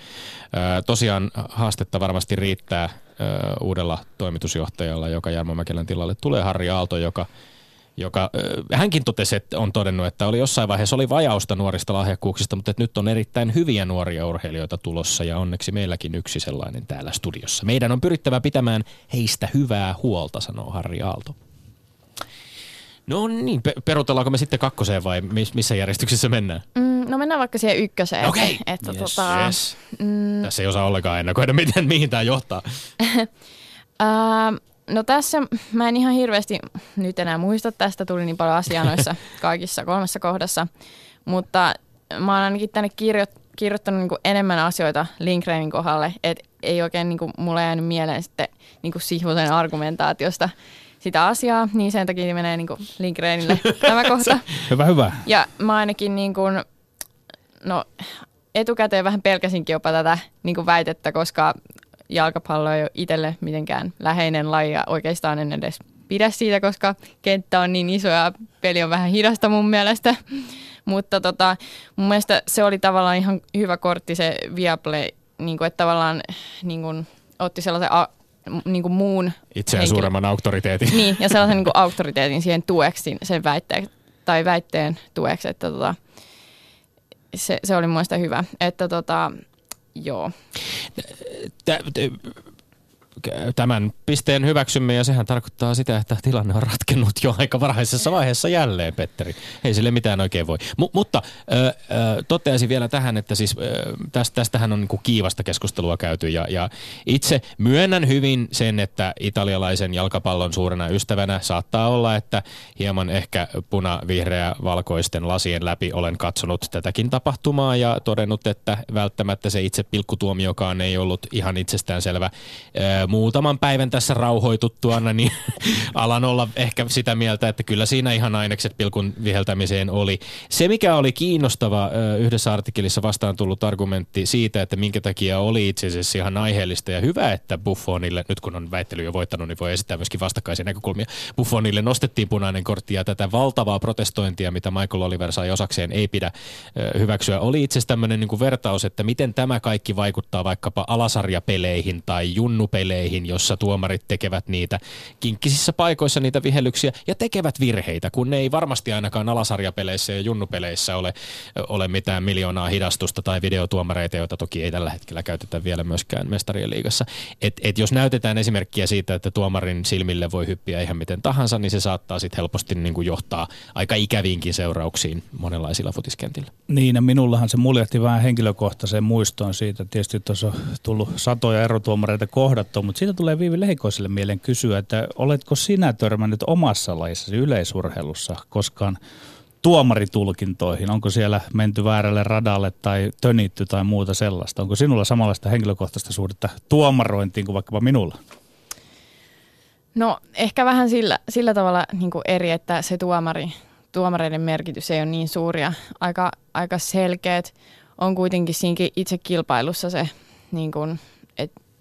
[SPEAKER 3] Tosiaan haastetta varmasti riittää uudella toimitusjohtajalla, joka Jarmo Mäkelän tilalle tulee Harri Aalto, joka – joka hänkin totesi, että on todennut, että oli jossain vaiheessa oli vajausta nuorista lahjakkuuksista, mutta että nyt on erittäin hyviä nuoria urheilijoita tulossa ja onneksi meilläkin yksi sellainen täällä studiossa. Meidän on pyrittävä pitämään heistä hyvää huolta, sanoo Harri Aalto. No niin, perutellaanko me sitten kakkoseen vai missä järjestyksessä mennään?
[SPEAKER 4] Mm, no mennään vaikka siihen ykköseen.
[SPEAKER 3] Okei, okay. että, yes, tota, yes. Mm, Tässä ei osaa ollenkaan ennakoida, miten, mihin tämä johtaa.
[SPEAKER 4] No tässä mä en ihan hirveästi nyt enää muista tästä, tuli niin paljon asiaa noissa kaikissa kolmessa kohdassa, mutta mä oon ainakin tänne kirjo- kirjoittanut niin enemmän asioita Linkreinin kohdalle, että ei oikein niin kuin, mulle jäänyt mieleen sitten niin kuin Sihvosen argumentaatiosta sitä asiaa, niin sen takia menee niin Linkreinille tämä kohta.
[SPEAKER 5] Hyvä, hyvä.
[SPEAKER 4] Ja mä ainakin niin kuin, no etukäteen vähän pelkäsinkin jopa tätä niin kuin väitettä, koska jalkapallo ei ole itselle mitenkään läheinen laji ja oikeastaan en edes pidä siitä, koska kenttä on niin iso ja peli on vähän hidasta mun mielestä. Mutta tota, mun mielestä se oli tavallaan ihan hyvä kortti se Viaplay, niin kuin, että tavallaan niin kuin, otti sellaisen a, niin kuin muun
[SPEAKER 3] Itseään henkilö. suuremman auktoriteetin.
[SPEAKER 4] Niin, ja sellaisen niin kuin auktoriteetin siihen tueksi, sen väitteen, tai väitteen tueksi, että tota, se, se oli mun mielestä hyvä. Että tota, Joo.
[SPEAKER 3] Tämän pisteen hyväksymme ja sehän tarkoittaa sitä, että tilanne on ratkennut jo aika varhaisessa vaiheessa jälleen, Petteri. Ei sille mitään oikein voi. M- mutta ö, ö, toteaisin vielä tähän, että siis ö, tästä, tästähän on niin kiivasta keskustelua käyty ja, ja itse myönnän hyvin sen, että italialaisen jalkapallon suurena ystävänä saattaa olla, että hieman ehkä puna-vihreä valkoisten lasien läpi olen katsonut tätäkin tapahtumaa ja todennut, että välttämättä se itse pilkkutuomiokaan ei ollut ihan itsestäänselvä. Ö, muutaman päivän tässä rauhoituttuana, niin alan olla ehkä sitä mieltä, että kyllä siinä ihan ainekset pilkun viheltämiseen oli. Se, mikä oli kiinnostava yhdessä artikkelissa vastaan tullut argumentti siitä, että minkä takia oli itse asiassa ihan aiheellista ja hyvä, että Buffonille, nyt kun on väittely jo voittanut, niin voi esittää myöskin vastakkaisia näkökulmia. Buffonille nostettiin punainen kortti ja tätä valtavaa protestointia, mitä Michael Oliver sai osakseen, ei pidä hyväksyä. Oli itse asiassa tämmöinen niin vertaus, että miten tämä kaikki vaikuttaa vaikkapa alasarjapeleihin tai junnupeleihin, peleihin, jossa tuomarit tekevät niitä kinkkisissä paikoissa niitä vihellyksiä ja tekevät virheitä, kun ne ei varmasti ainakaan alasarjapeleissä ja junnupeleissä ole, ole mitään miljoonaa hidastusta tai videotuomareita, joita toki ei tällä hetkellä käytetä vielä myöskään mestarien liigassa. Et, et jos näytetään esimerkkiä siitä, että tuomarin silmille voi hyppiä ihan miten tahansa, niin se saattaa sitten helposti niin kuin johtaa aika ikäviinkin seurauksiin monenlaisilla futiskentillä.
[SPEAKER 5] Niin, ja minullahan se muljahti vähän henkilökohtaiseen muistoon siitä. Tietysti tuossa on tullut satoja erotuomareita kohdattua, mutta siitä tulee Viivi Lehikoiselle mieleen kysyä, että oletko sinä törmännyt omassa lajissasi yleisurheilussa koskaan tuomaritulkintoihin? Onko siellä menty väärälle radalle tai tönitty tai muuta sellaista? Onko sinulla samanlaista henkilökohtaista suhdetta tuomarointiin kuin vaikkapa minulla?
[SPEAKER 4] No ehkä vähän sillä, sillä tavalla niin eri, että se tuomari, tuomareiden merkitys ei ole niin suuri ja aika, aika selkeät. On kuitenkin siinäkin itse kilpailussa se, niin kuin,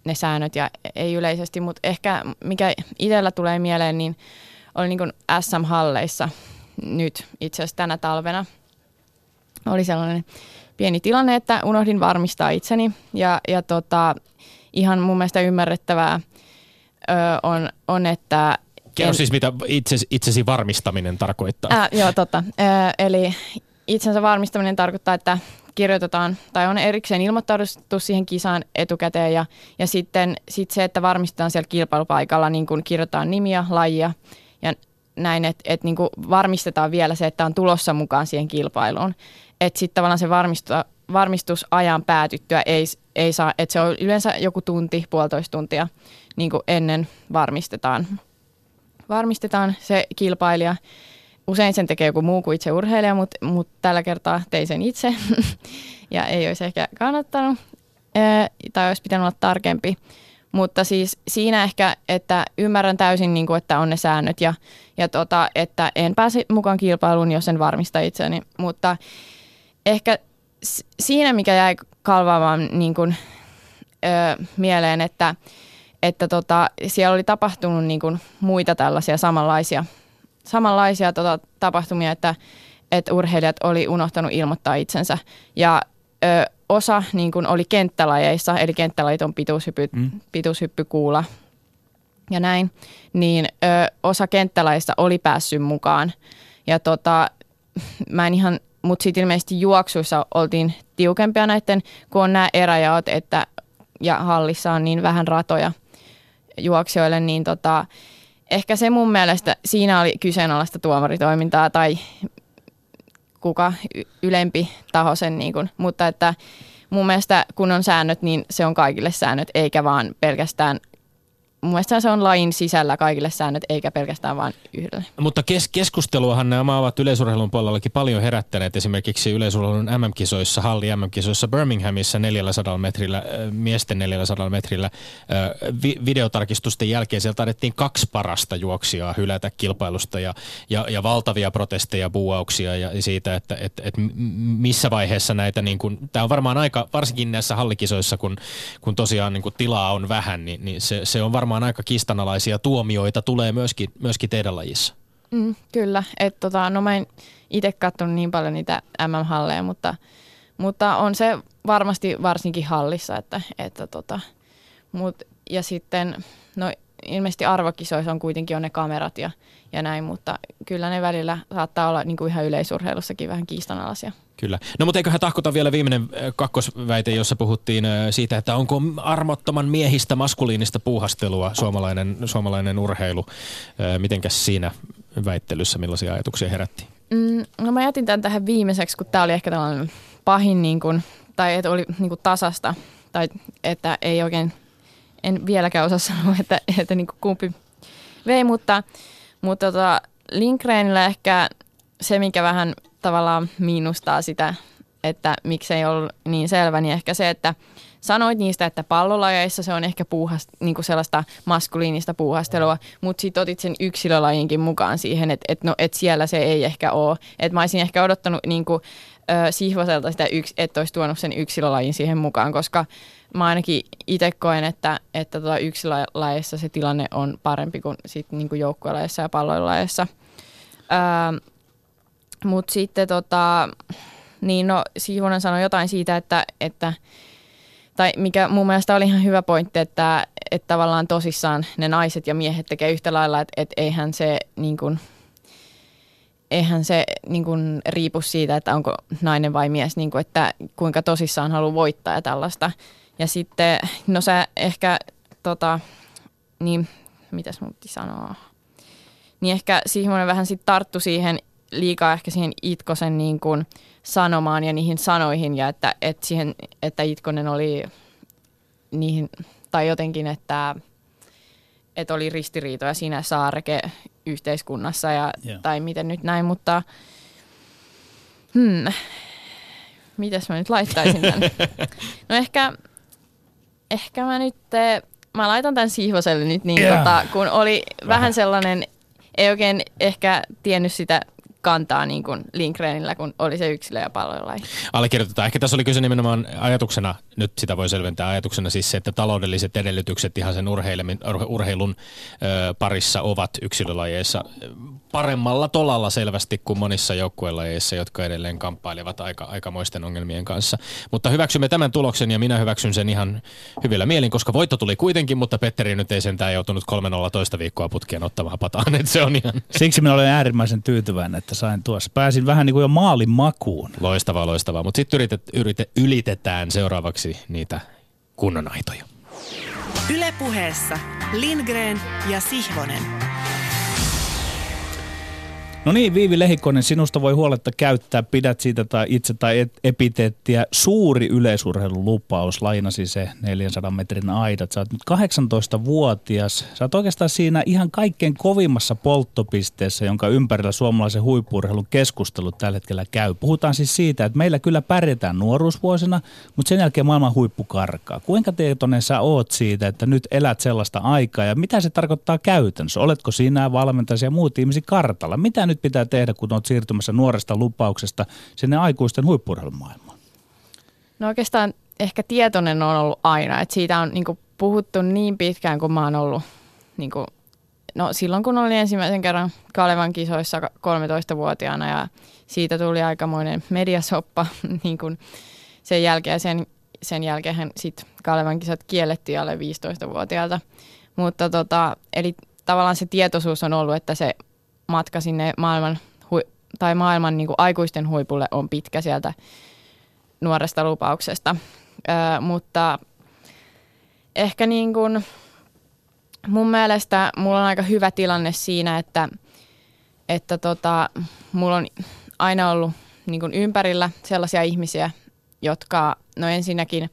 [SPEAKER 4] ne säännöt ja ei yleisesti, mutta ehkä mikä itsellä tulee mieleen, niin oli niin kuin SM-halleissa nyt itse asiassa tänä talvena. Oli sellainen pieni tilanne, että unohdin varmistaa itseni ja, ja tota, ihan mun mielestä ymmärrettävää – ö, on, on, että...
[SPEAKER 3] Kerro en, siis, mitä itses, itsesi varmistaminen tarkoittaa.
[SPEAKER 4] Ää, joo, totta. Ö, eli itsensä varmistaminen tarkoittaa, että kirjoitetaan tai on erikseen ilmoittauduttu siihen kisaan etukäteen ja, ja sitten sit se, että varmistetaan siellä kilpailupaikalla, niin kun kirjoitetaan nimiä, lajia ja näin, että et niin varmistetaan vielä se, että on tulossa mukaan siihen kilpailuun. Että sitten tavallaan se varmistusajan päätyttyä ei, ei saa, että se on yleensä joku tunti, puolitoista tuntia – niin kuin ennen varmistetaan. Varmistetaan se kilpailija. Usein sen tekee joku muu kuin itse urheilija, mutta, mutta tällä kertaa tein sen itse ja ei olisi ehkä kannattanut tai olisi pitänyt olla tarkempi. Mutta siis siinä ehkä, että ymmärrän täysin, niin kuin, että on ne säännöt ja, ja tota, että en pääse mukaan kilpailuun, jos en varmista itseäni. Mutta ehkä siinä, mikä jäi kalvaamaan niin kuin, ö, mieleen, että että tota, siellä oli tapahtunut niin kuin muita tällaisia samanlaisia, samanlaisia tota, tapahtumia, että, että urheilijat oli unohtanut ilmoittaa itsensä. Ja ö, osa niin kuin oli kenttälajeissa, eli kenttälajit on pituushyppy, mm. pituushyppykuula ja näin, niin ö, osa kenttälajeista oli päässyt mukaan. Ja tota, mä en ihan, mutta sitten ilmeisesti juoksuissa oltiin tiukempia näiden, kun on nämä eräjaot, että ja hallissa on niin vähän ratoja, juoksijoille, niin tota, ehkä se mun mielestä siinä oli kyseenalaista tuomaritoimintaa tai kuka ylempi taho sen, niin kuin, mutta että mun mielestä kun on säännöt, niin se on kaikille säännöt, eikä vaan pelkästään mun mielestä se on lain sisällä kaikille säännöt, eikä pelkästään vain yhdelle.
[SPEAKER 3] Mutta kes- keskusteluahan nämä ovat yleisurheilun puolellakin paljon herättäneet. Esimerkiksi yleisurheilun MM-kisoissa, halli MM-kisoissa Birminghamissa 400 metrillä, miesten 400 metrillä vi- videotarkistusten jälkeen siellä taidettiin kaksi parasta juoksijaa hylätä kilpailusta ja, ja, ja valtavia protesteja, buuauksia ja siitä, että et, et missä vaiheessa näitä, niin kun, tämä on varmaan aika, varsinkin näissä hallikisoissa, kun, kun tosiaan niin kun tilaa on vähän, niin, niin se, se on varmaan varmaan aika kistanalaisia tuomioita tulee myöskin, myöskin teidän lajissa.
[SPEAKER 4] Mm, kyllä, että tota, no mä en itse katsonut niin paljon niitä MM-halleja, mutta, mutta on se varmasti varsinkin hallissa, että, että tota, mut, ja sitten, no ilmeisesti arvokisoissa on kuitenkin on ne kamerat ja, ja näin, mutta kyllä ne välillä saattaa olla niin kuin ihan yleisurheilussakin vähän kiistanalaisia.
[SPEAKER 3] Kyllä. No mutta eiköhän tahkota vielä viimeinen kakkosväite, jossa puhuttiin siitä, että onko armottoman miehistä maskuliinista puuhastelua suomalainen, suomalainen urheilu. Mitenkäs siinä väittelyssä, millaisia ajatuksia herätti?
[SPEAKER 4] Mm, no mä jätin tämän tähän viimeiseksi, kun tämä oli ehkä tällainen pahin, niin kuin, tai että oli niin kuin tasasta, tai että ei oikein, en vieläkään osaa sanoa, että, että niin kumpi vei, mutta, mutta tota, Lindgrenillä ehkä se, mikä vähän tavallaan miinustaa sitä, että miksei ollut niin selvä, niin ehkä se, että sanoit niistä, että pallolajeissa se on ehkä puuhast, niin kuin sellaista maskuliinista puuhastelua, mutta sitten otit sen yksilölajinkin mukaan siihen, että et, no, et siellä se ei ehkä ole. Että mä olisin ehkä odottanut niin kuin, ö, Sihvoselta sitä, yks, että olisi tuonut sen yksilölajin siihen mukaan, koska mä ainakin itse koen, että, että tota yksilölajissa se tilanne on parempi kuin, sit, niin kuin joukkuelajissa ja palloilajissa. Öö, mutta sitten tota, niin no Siivonen sanoi jotain siitä, että, että tai mikä mun mielestä oli ihan hyvä pointti, että, et tavallaan tosissaan ne naiset ja miehet tekee yhtä lailla, että et eihän se niin kuin, eihän se niin kuin, riipu siitä, että onko nainen vai mies, niin kuin, että kuinka tosissaan haluaa voittaa ja tällaista. Ja sitten, no sä ehkä, tota, niin, mitäs mun sanoa, niin ehkä Sihmonen vähän sitten tarttu siihen liikaa ehkä siihen Itkosen niin kuin sanomaan ja niihin sanoihin ja että, että, siihen, että Itkonen oli niihin, tai jotenkin, että, että oli ristiriitoja siinä saareke yhteiskunnassa ja,
[SPEAKER 5] Joo.
[SPEAKER 4] tai miten nyt näin, mutta hmm, mitäs mä nyt laittaisin tämän? No ehkä, ehkä mä nyt, mä laitan tämän Sihvoselle nyt, niin
[SPEAKER 5] Joo.
[SPEAKER 4] tota, kun oli vähän sellainen, ei oikein ehkä tiennyt sitä kantaa niin kuin Lindgrenillä, kun oli se yksilö- ja palvelulaji.
[SPEAKER 3] Allekirjoitetaan. Ehkä tässä oli kyse nimenomaan ajatuksena, nyt sitä voi selventää ajatuksena siis se, että taloudelliset edellytykset ihan sen urheilun ö, parissa ovat yksilölajeissa paremmalla tolalla selvästi kuin monissa joukkuelajeissa, jotka edelleen kamppailevat aika, aikamoisten ongelmien kanssa. Mutta hyväksymme tämän tuloksen ja minä hyväksyn sen ihan hyvillä mielin, koska voitto tuli kuitenkin, mutta Petteri nyt ei sentään joutunut 3-0 toista viikkoa putkeen ottamaan pataan, että se on ihan
[SPEAKER 5] Siksi minä olen äärimmäisen tyytyväinen, että sain tuossa. Pääsin vähän niin kuin jo maalin makuun.
[SPEAKER 3] Loistavaa, loistavaa. Mutta sitten yritet, yritet, ylitetään seuraavaksi niitä kunnon aitoja.
[SPEAKER 1] Ylepuheessa Lindgren ja Sihvonen.
[SPEAKER 5] No niin, Viivi Lehikonen, sinusta voi huoletta käyttää, pidät siitä tai itse tai et- epiteettiä. Suuri yleisurheilun lupaus, lainasi se 400 metrin aidat. Sä oot nyt 18-vuotias. Sä oot oikeastaan siinä ihan kaikkein kovimmassa polttopisteessä, jonka ympärillä suomalaisen huippurheilun keskustelut tällä hetkellä käy. Puhutaan siis siitä, että meillä kyllä pärjätään nuoruusvuosina, mutta sen jälkeen maailman huippu karkaa. Kuinka tietoinen sä oot siitä, että nyt elät sellaista aikaa ja mitä se tarkoittaa käytännössä? Oletko sinä valmentaja ja muut ihmisiä kartalla? Mitä nyt pitää tehdä, kun olet siirtymässä nuoresta lupauksesta sinne aikuisten huippurheilun maailmaan?
[SPEAKER 4] No oikeastaan ehkä tietoinen on ollut aina, että siitä on niin puhuttu niin pitkään, kun mä oon ollut, niin kuin, no silloin kun olin ensimmäisen kerran Kalevan kisoissa 13-vuotiaana ja siitä tuli aikamoinen mediasoppa niin kuin sen jälkeen. Sen, sen jälkeen sit Kalevan kisat kiellettiin alle 15-vuotiaalta. Mutta tota, eli tavallaan se tietoisuus on ollut, että se matka sinne maailman, hui, tai maailman niin kuin aikuisten huipulle on pitkä sieltä nuoresta lupauksesta. Ö, mutta ehkä niin kuin mun mielestä mulla on aika hyvä tilanne siinä, että, että tota, mulla on aina ollut niin kuin ympärillä sellaisia ihmisiä, jotka, no ensinnäkin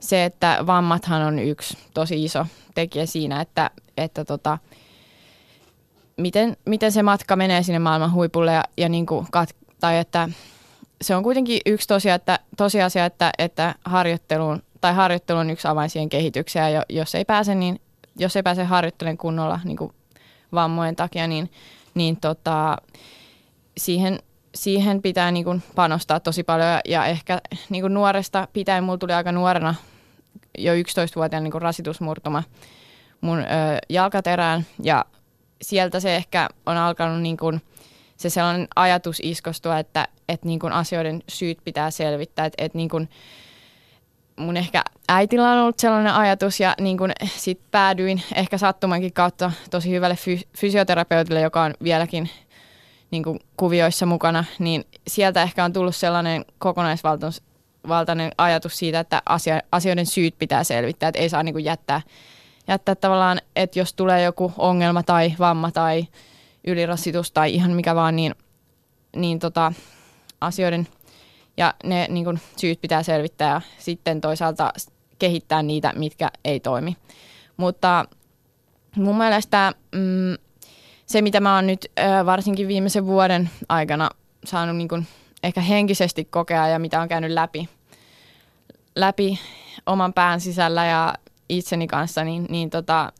[SPEAKER 4] se, että vammathan on yksi tosi iso tekijä siinä, että, että tota, miten, miten se matka menee sinne maailman huipulle ja, ja niin kuin kat, tai että se on kuitenkin yksi tosia, että, tosiasia, että, että harjoitteluun, tai harjoittelu on yksi avain siihen kehitykseen, ja jos ei pääse, niin, jos ei pääse harjoittelemaan kunnolla niin kuin vammojen takia, niin, niin tota, siihen, siihen pitää niin kuin panostaa tosi paljon, ja, ja ehkä niin kuin nuoresta pitäen, mulla tuli aika nuorena jo 11-vuotiaan niin kuin rasitusmurtuma mun ö, jalkaterään, ja sieltä se ehkä on alkanut niin kuin, se sellainen ajatus iskostua, että, että niin kuin asioiden syyt pitää selvittää. Että, että niin kuin mun ehkä äitillä on ollut sellainen ajatus ja niin kuin sit päädyin ehkä sattumankin kautta tosi hyvälle fy- fysioterapeutille, joka on vieläkin niin kuin kuvioissa mukana, niin sieltä ehkä on tullut sellainen kokonaisvaltainen ajatus siitä, että asia, asioiden syyt pitää selvittää, että ei saa niin kuin jättää, jättää tavallaan, että jos tulee joku ongelma tai vamma tai ylirassitus tai ihan mikä vaan, niin, niin tota, asioiden ja ne niin kun, syyt pitää selvittää ja sitten toisaalta kehittää niitä, mitkä ei toimi. Mutta mun mielestä mm, se, mitä mä oon nyt varsinkin viimeisen vuoden aikana saanut niin kun, ehkä henkisesti kokea ja mitä on käynyt läpi, läpi oman pään sisällä ja itseni kanssa, niin, niin tota,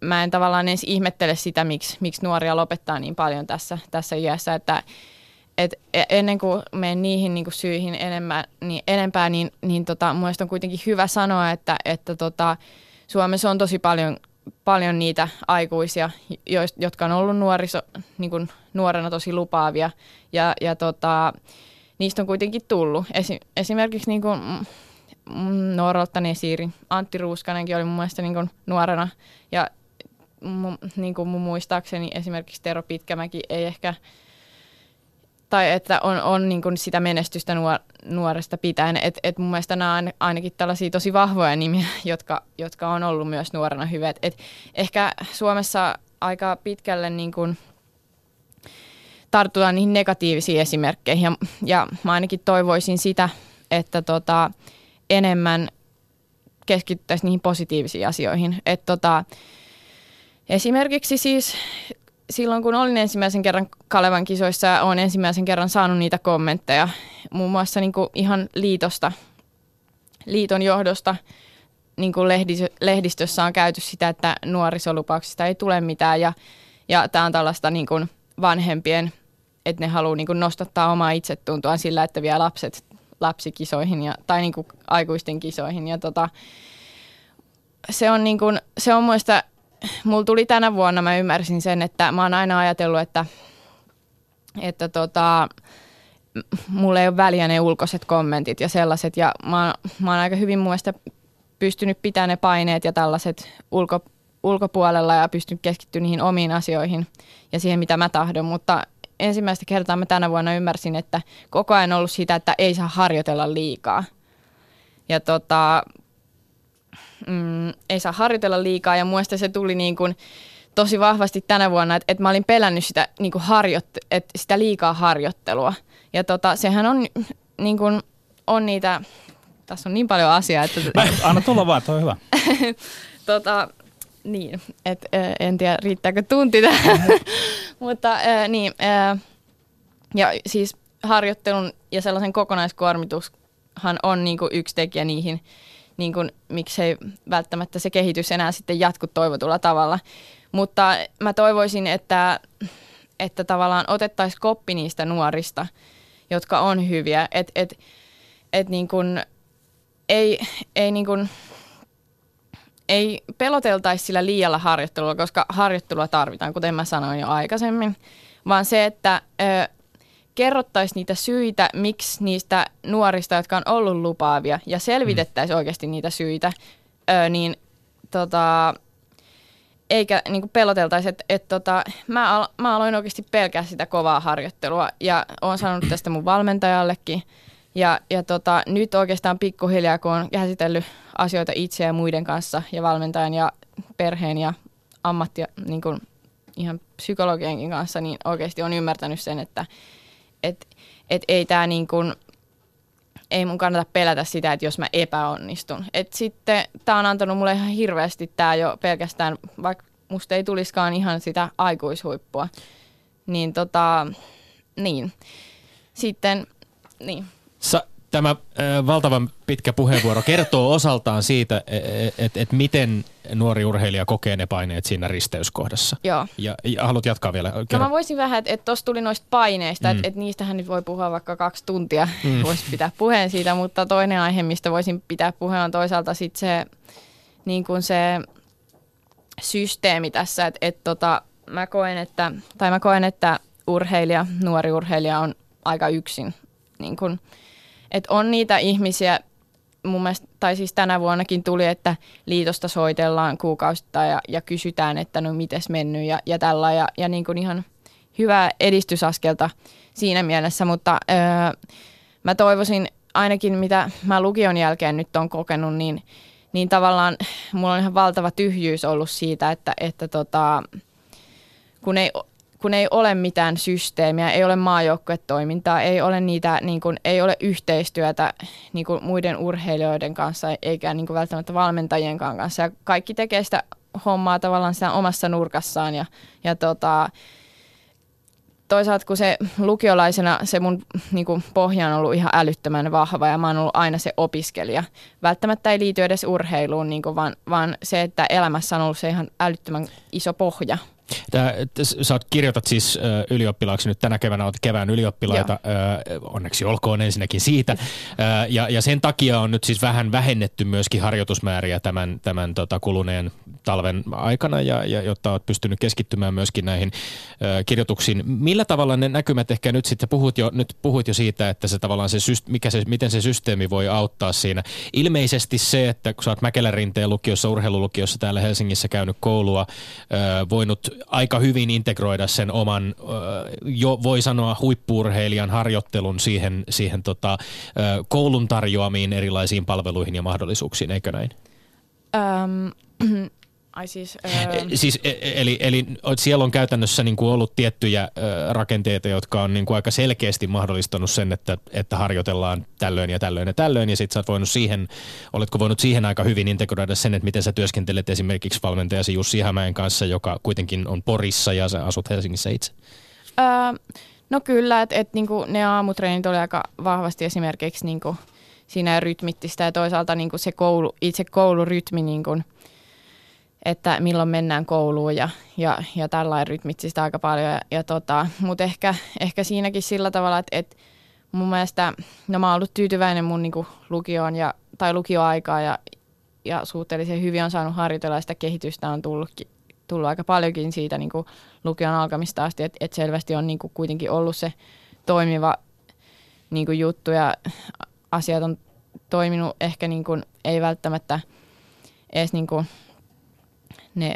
[SPEAKER 4] mä en tavallaan edes ihmettele sitä, miksi, miksi nuoria lopettaa niin paljon tässä, tässä iässä, että et ennen kuin menen niihin niin kuin syihin enemmän, niin, enempää, niin, niin tota, on kuitenkin hyvä sanoa, että, että tota, Suomessa on tosi paljon, paljon niitä aikuisia, joist, jotka on ollut nuoriso, niin kuin nuorena tosi lupaavia ja, ja tota, niistä on kuitenkin tullut. Esi, esimerkiksi niin mm, Nooroltani Siiri. Antti Ruuskanenkin oli mun mielestä niin kuin nuorena. Ja mun, niin kuin mun muistaakseni esimerkiksi Tero Pitkämäki ei ehkä, tai että on, on niin kuin sitä menestystä nuor, nuoresta pitäen. Et, et mun mielestä nämä on ainakin tällaisia tosi vahvoja nimiä, jotka, jotka on ollut myös nuorena hyviä. Et, et ehkä Suomessa aika pitkälle niin kuin tartutaan niihin negatiivisiin esimerkkeihin. Ja, ja mä ainakin toivoisin sitä, että tota, enemmän keskittäisiin niihin positiivisiin asioihin. Et tota, esimerkiksi siis silloin, kun olin ensimmäisen kerran Kalevan kisoissa ja olen ensimmäisen kerran saanut niitä kommentteja, muun muassa niin kuin ihan liitosta, liiton johdosta, niin kuin lehdistössä on käyty sitä, että nuorisolupauksista ei tule mitään ja, ja tämä on tällaista niin kuin vanhempien, että ne haluaa niin kuin nostattaa omaa itsetuntoa sillä, että vie lapset lapsikisoihin ja, tai niin kuin aikuisten kisoihin. Ja tota, se on, niin kuin, se on muista, mulla tuli tänä vuonna, mä ymmärsin sen, että mä oon aina ajatellut, että, että tota, mulla ei ole väliä ne ulkoiset kommentit ja sellaiset. Ja mä, oon, mä oon aika hyvin muista pystynyt pitämään ne paineet ja tällaiset ulko, ulkopuolella ja pystynyt keskittymään niihin omiin asioihin ja siihen, mitä mä tahdon. Mutta ensimmäistä kertaa mä tänä vuonna ymmärsin, että koko ajan ollut sitä, että ei saa harjoitella liikaa. Ja tota, mm, ei saa harjoitella liikaa ja muista se tuli niin kuin tosi vahvasti tänä vuonna, että, että mä olin pelännyt sitä, niin kuin harjoitt- että sitä liikaa harjoittelua. Ja tota, sehän on, niin kuin, on niitä, tässä on niin paljon asiaa, että...
[SPEAKER 5] Mä, anna tulla vaan, toi on hyvä.
[SPEAKER 4] tota, niin, et, en tiedä riittääkö tunti tähän, mutta niin, ja siis harjoittelun ja sellaisen kokonaiskuormitushan on niin kuin yksi tekijä niihin, niin kuin, miksei välttämättä se kehitys enää sitten jatku toivotulla tavalla. Mutta mä toivoisin, että, että tavallaan otettaisiin koppi niistä nuorista, jotka on hyviä, että et, et niin kuin, ei, ei niin kuin, ei peloteltaisi sillä liialla harjoittelua, koska harjoittelua tarvitaan, kuten mä sanoin jo aikaisemmin, vaan se, että ö, kerrottaisiin niitä syitä, miksi niistä nuorista, jotka on ollut lupaavia, ja selvitettäisiin mm. oikeasti niitä syitä, ö, niin tota, eikä niin peloteltaisi, että et, tota, mä, al, mä aloin oikeasti pelkää sitä kovaa harjoittelua, ja olen sanonut tästä mun valmentajallekin, ja, ja tota, nyt oikeastaan pikkuhiljaa, kun on käsitellyt asioita itse ja muiden kanssa ja valmentajan ja perheen ja ammatti, niin kuin ihan psykologienkin kanssa, niin oikeasti on ymmärtänyt sen, että et, et ei tämä niin kuin, ei mun kannata pelätä sitä, että jos mä epäonnistun. Et sitten tämä on antanut mulle ihan hirveästi tämä jo pelkästään, vaikka musta ei tuliskaan ihan sitä aikuishuippua. Niin tota, niin. Sitten, niin.
[SPEAKER 3] Sa- tämä äh, valtavan pitkä puheenvuoro kertoo osaltaan siitä, että et, et miten nuori urheilija kokee ne paineet siinä risteyskohdassa.
[SPEAKER 4] Joo.
[SPEAKER 3] Ja, ja haluat jatkaa vielä?
[SPEAKER 4] No mä voisin vähän, että et tuossa tuli noista paineista, mm. että et niistähän nyt voi puhua vaikka kaksi tuntia, mm. voisi pitää puheen siitä, mutta toinen aihe, mistä voisin pitää puheen on toisaalta sitten se, niin kuin se systeemi tässä, että et tota, mä koen, että, tai mä koen, että urheilija, nuori urheilija on aika yksin niin kuin, että on niitä ihmisiä, mun mielestä, tai siis tänä vuonnakin tuli, että liitosta soitellaan kuukausittain ja, ja kysytään, että no mites mennyt ja, ja tällä ja, ja niin kuin ihan hyvää edistysaskelta siinä mielessä, mutta öö, mä toivoisin ainakin mitä mä lukion jälkeen nyt on kokenut, niin, niin tavallaan mulla on ihan valtava tyhjyys ollut siitä, että, että tota, kun ei kun ei ole mitään systeemiä, ei ole maajoukkuetoimintaa, ei ole, niitä, niin kuin, ei ole yhteistyötä niin kuin muiden urheilijoiden kanssa eikä niin kuin välttämättä valmentajien kanssa. Ja kaikki tekee sitä hommaa tavallaan sitä omassa nurkassaan ja, ja tota, toisaalta kun se lukiolaisena se mun niin kuin, pohja on ollut ihan älyttömän vahva ja mä oon ollut aina se opiskelija. Välttämättä ei liity edes urheiluun, niin kuin, vaan, vaan se, että elämässä on ollut se ihan älyttömän iso pohja –
[SPEAKER 3] Tää, sä oot, kirjoitat siis ylioppilaaksi nyt tänä keväänä, olet kevään ylioppilaita, ö, onneksi olkoon ensinnäkin siitä. Ja, ja sen takia on nyt siis vähän vähennetty myöskin harjoitusmääriä tämän, tämän tota, kuluneen talven aikana, ja, ja jotta olet pystynyt keskittymään myöskin näihin kirjoituksiin. Millä tavalla ne näkymät ehkä nyt sitten, puhut jo, nyt puhuit jo siitä, että se tavallaan se, mikä se, miten se systeemi voi auttaa siinä. Ilmeisesti se, että kun sä oot Mäkelärinteen lukiossa, urheilulukiossa täällä Helsingissä käynyt koulua, voinut aika hyvin integroida sen oman, jo voi sanoa huippuurheilijan harjoittelun siihen, siihen tota, koulun tarjoamiin erilaisiin palveluihin ja mahdollisuuksiin, eikö näin?
[SPEAKER 4] Öm, Ai siis... Öö...
[SPEAKER 3] siis e, e, eli, eli siellä on käytännössä niin kuin ollut tiettyjä ö, rakenteita, jotka on niin kuin aika selkeästi mahdollistanut sen, että, että harjoitellaan tällöin ja tällöin ja tällöin, ja sitten sä oot voinut siihen, oletko voinut siihen aika hyvin integroida sen, että miten sä työskentelet esimerkiksi valmentajasi Jussi Hämäen kanssa, joka kuitenkin on Porissa ja sä asut Helsingissä itse?
[SPEAKER 4] Öö, no kyllä, että et, niinku, ne aamutreenit oli aika vahvasti esimerkiksi niinku, siinä rytmittistä ja toisaalta niinku se koulu, itse koulurytmi niinku, että milloin mennään kouluun ja, ja, ja tällainen rytmitsistä aika paljon. Ja, ja tota, Mutta ehkä, ehkä siinäkin sillä tavalla, että, että mun mielestä, no mä oon ollut tyytyväinen mun niinku lukioon ja, tai lukioaikaa ja, ja suhteellisen hyvin on saanut harjoitella sitä kehitystä on tullut, tullut aika paljonkin siitä niinku lukion alkamista asti, että et selvästi on niinku kuitenkin ollut se toimiva niinku juttu ja asiat on toiminut ehkä niinku, ei välttämättä edes niinku ne,